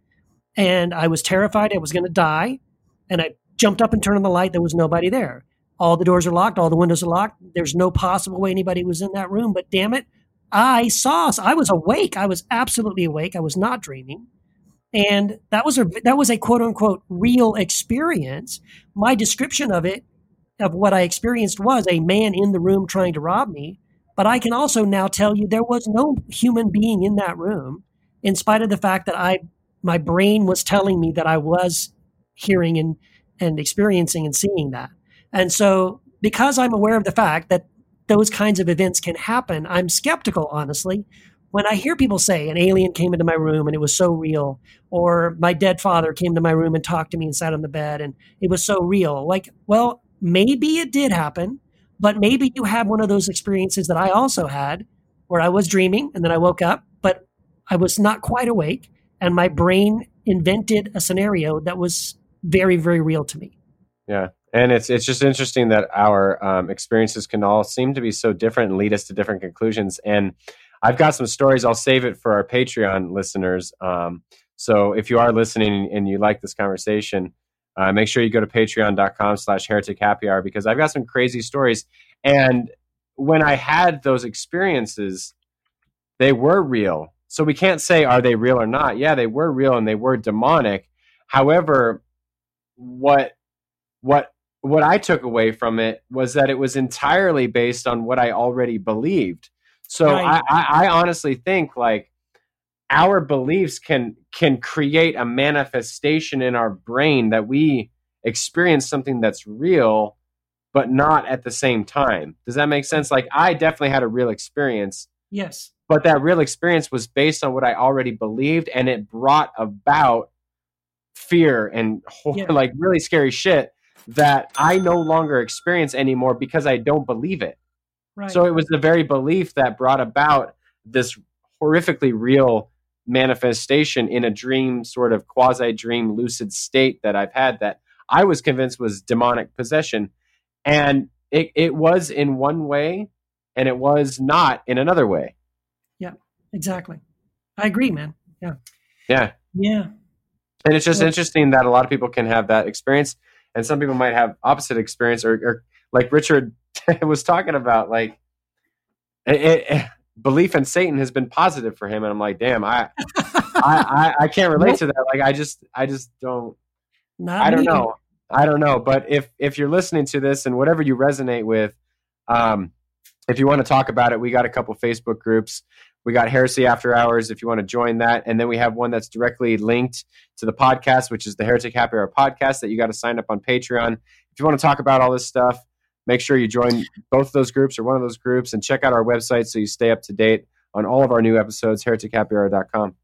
And I was terrified I was going to die. And I jumped up and turned on the light. There was nobody there. All the doors are locked. All the windows are locked. There's no possible way anybody was in that room. But damn it, I saw. I was awake. I was absolutely awake. I was not dreaming and that was a that was a quote unquote real experience. My description of it, of what I experienced, was a man in the room trying to rob me. But I mm-hmm. can also now tell you there was no human being in that room, in spite of the fact that I my brain was telling me that I was hearing and and experiencing and seeing that. And so because I'm aware of the fact that those kinds of events can happen, I'm skeptical, honestly, when I hear people say an alien came into my room and it was so real, or my dead father came to my room and talked to me and sat on the bed and it was so real, like, well, maybe it did happen, but maybe you have one of those experiences that I also had where I was dreaming and then I woke up, but I was not quite awake and my brain invented a scenario that was very, very real to me. Yeah. And it's it's just interesting that our um, experiences can all seem to be so different and lead us to different conclusions. And I've got some stories. I'll save it for our Patreon listeners. Um, so if you are listening and you like this conversation, uh, make sure you go to patreon.com slash heretic happy hour because I've got some crazy stories. And when I had those experiences, they were real. So we can't say, are they real or not? Yeah, they were real and they were demonic. However, what, what, what I took away from it was that it was entirely based on what I already believed. So right. I, I, I honestly think like our beliefs can can create a manifestation in our brain that we experience something that's real but not at the same time does that make sense like i definitely had a real experience yes but that real experience was based on what i already believed and it brought about fear and yeah. like really scary shit that i no longer experience anymore because i don't believe it Right. So it was the very belief that brought about this horrifically real manifestation in a dream, sort of quasi dream, lucid state that I've had that I was convinced was demonic possession. And it, it was in one way and it was not in another way. Yeah, exactly. I agree, man. Yeah. Yeah. Yeah. And it's just well, interesting that a lot of people can have that experience and some people might have opposite experience or, or like Richard was talking about like it, it, belief in Satan has been positive for him, and I'm like, damn, I, I, I, I, can't relate to that. Like, I just, I just don't. Not I don't me. know. I don't know. But if if you're listening to this and whatever you resonate with, um, if you want to talk about it, we got a couple Facebook groups. We got Heresy After Hours if you want to join that. And then we have one that's directly linked to the podcast, which is the Heretic Happy Hour podcast that you got to sign up on Patreon. If you want to talk about all this stuff, make sure you join both of those groups or one of those groups and check out our website so you stay up to date on all of our new episodes, heretichappyhour.com.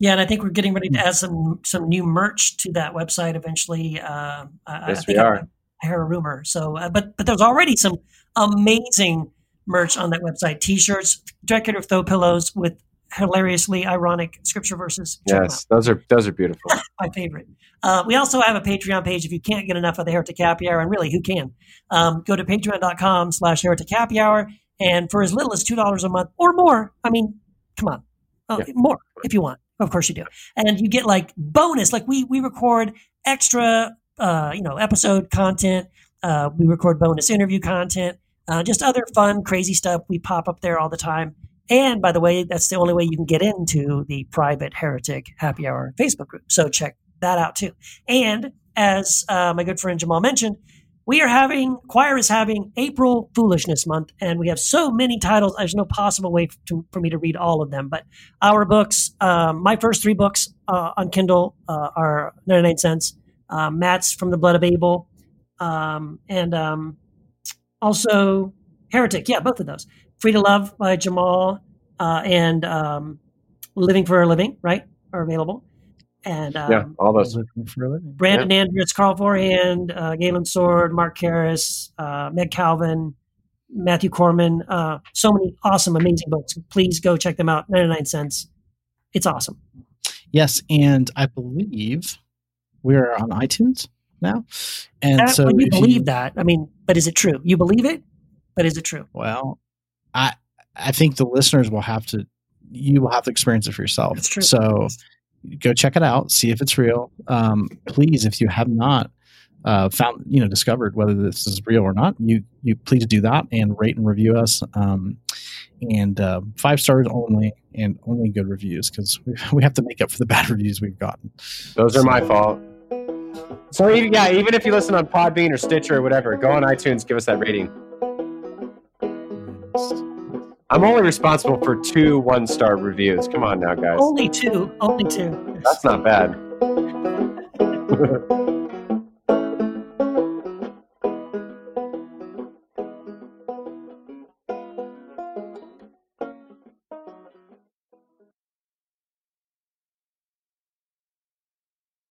Yeah, and I think we're getting ready to add some some new merch to that website eventually. Uh, yes, I we are. I, hear a rumor. So, uh, but but there's already some amazing merch on that website: t-shirts, decorative throw pillows with hilariously ironic scripture verses. Check 'em out Yes, those are those are beautiful. my favorite. Uh, we also have a Patreon page if you can't get enough of the Heretic Happy Hour, and really, who can? Um, go to patreon.com slash Heretic Happy Hour, and for as little as $2 a month or more, I mean, come on, uh, Yeah. more if you want. Of course you do. And you get like bonus, like we, we record extra, uh, you know, episode content. Uh, we record bonus interview content, uh, just other fun, crazy stuff. We pop up there all the time. And by the way, that's the only way you can get into the private Heretic Happy Hour Facebook group. So check that out too. And as uh, my good friend Jamal mentioned, we are having, Quoir is having April Foolishness Month, and we have so many titles. There's no possible way to, for me to read all of them. But our books, um, my first three books uh, on Kindle uh, are 99 cents. Uh, Matt's From the Blood of Abel, um, and um, also Heretic. Yeah, both of those. Free to Love by Jamal uh, and um, Living for a Living, right, are available. And um, yeah, all those. Looking for a living. Brandon Andress, Carl Forehand, uh, Galen Sword, Mark Karris, uh, Meg Calvin, Matthew Korpman. Uh, so many awesome, amazing books. Please go check them out. 99 cents. It's awesome. Yes, and I believe we are on iTunes now. And That- so when you if believe that, I mean, but is it true? You believe it, but is it true? Well, I I think the listeners will have to you will have to experience it for yourself. That's true. So go check it out, see if it's real. Um, please, if you have not uh, found you know discovered whether this is real or not, you you please do that and rate and review us. Um, and uh, five stars only, and only good reviews because we, we have to make up for the bad reviews we've gotten. Those are my fault. So yeah, even if you listen on Podbean or Stitcher or whatever, go on iTunes, give us that rating. I'm only responsible for two one star reviews. Come on now, guys. Only two. Only two. That's not bad.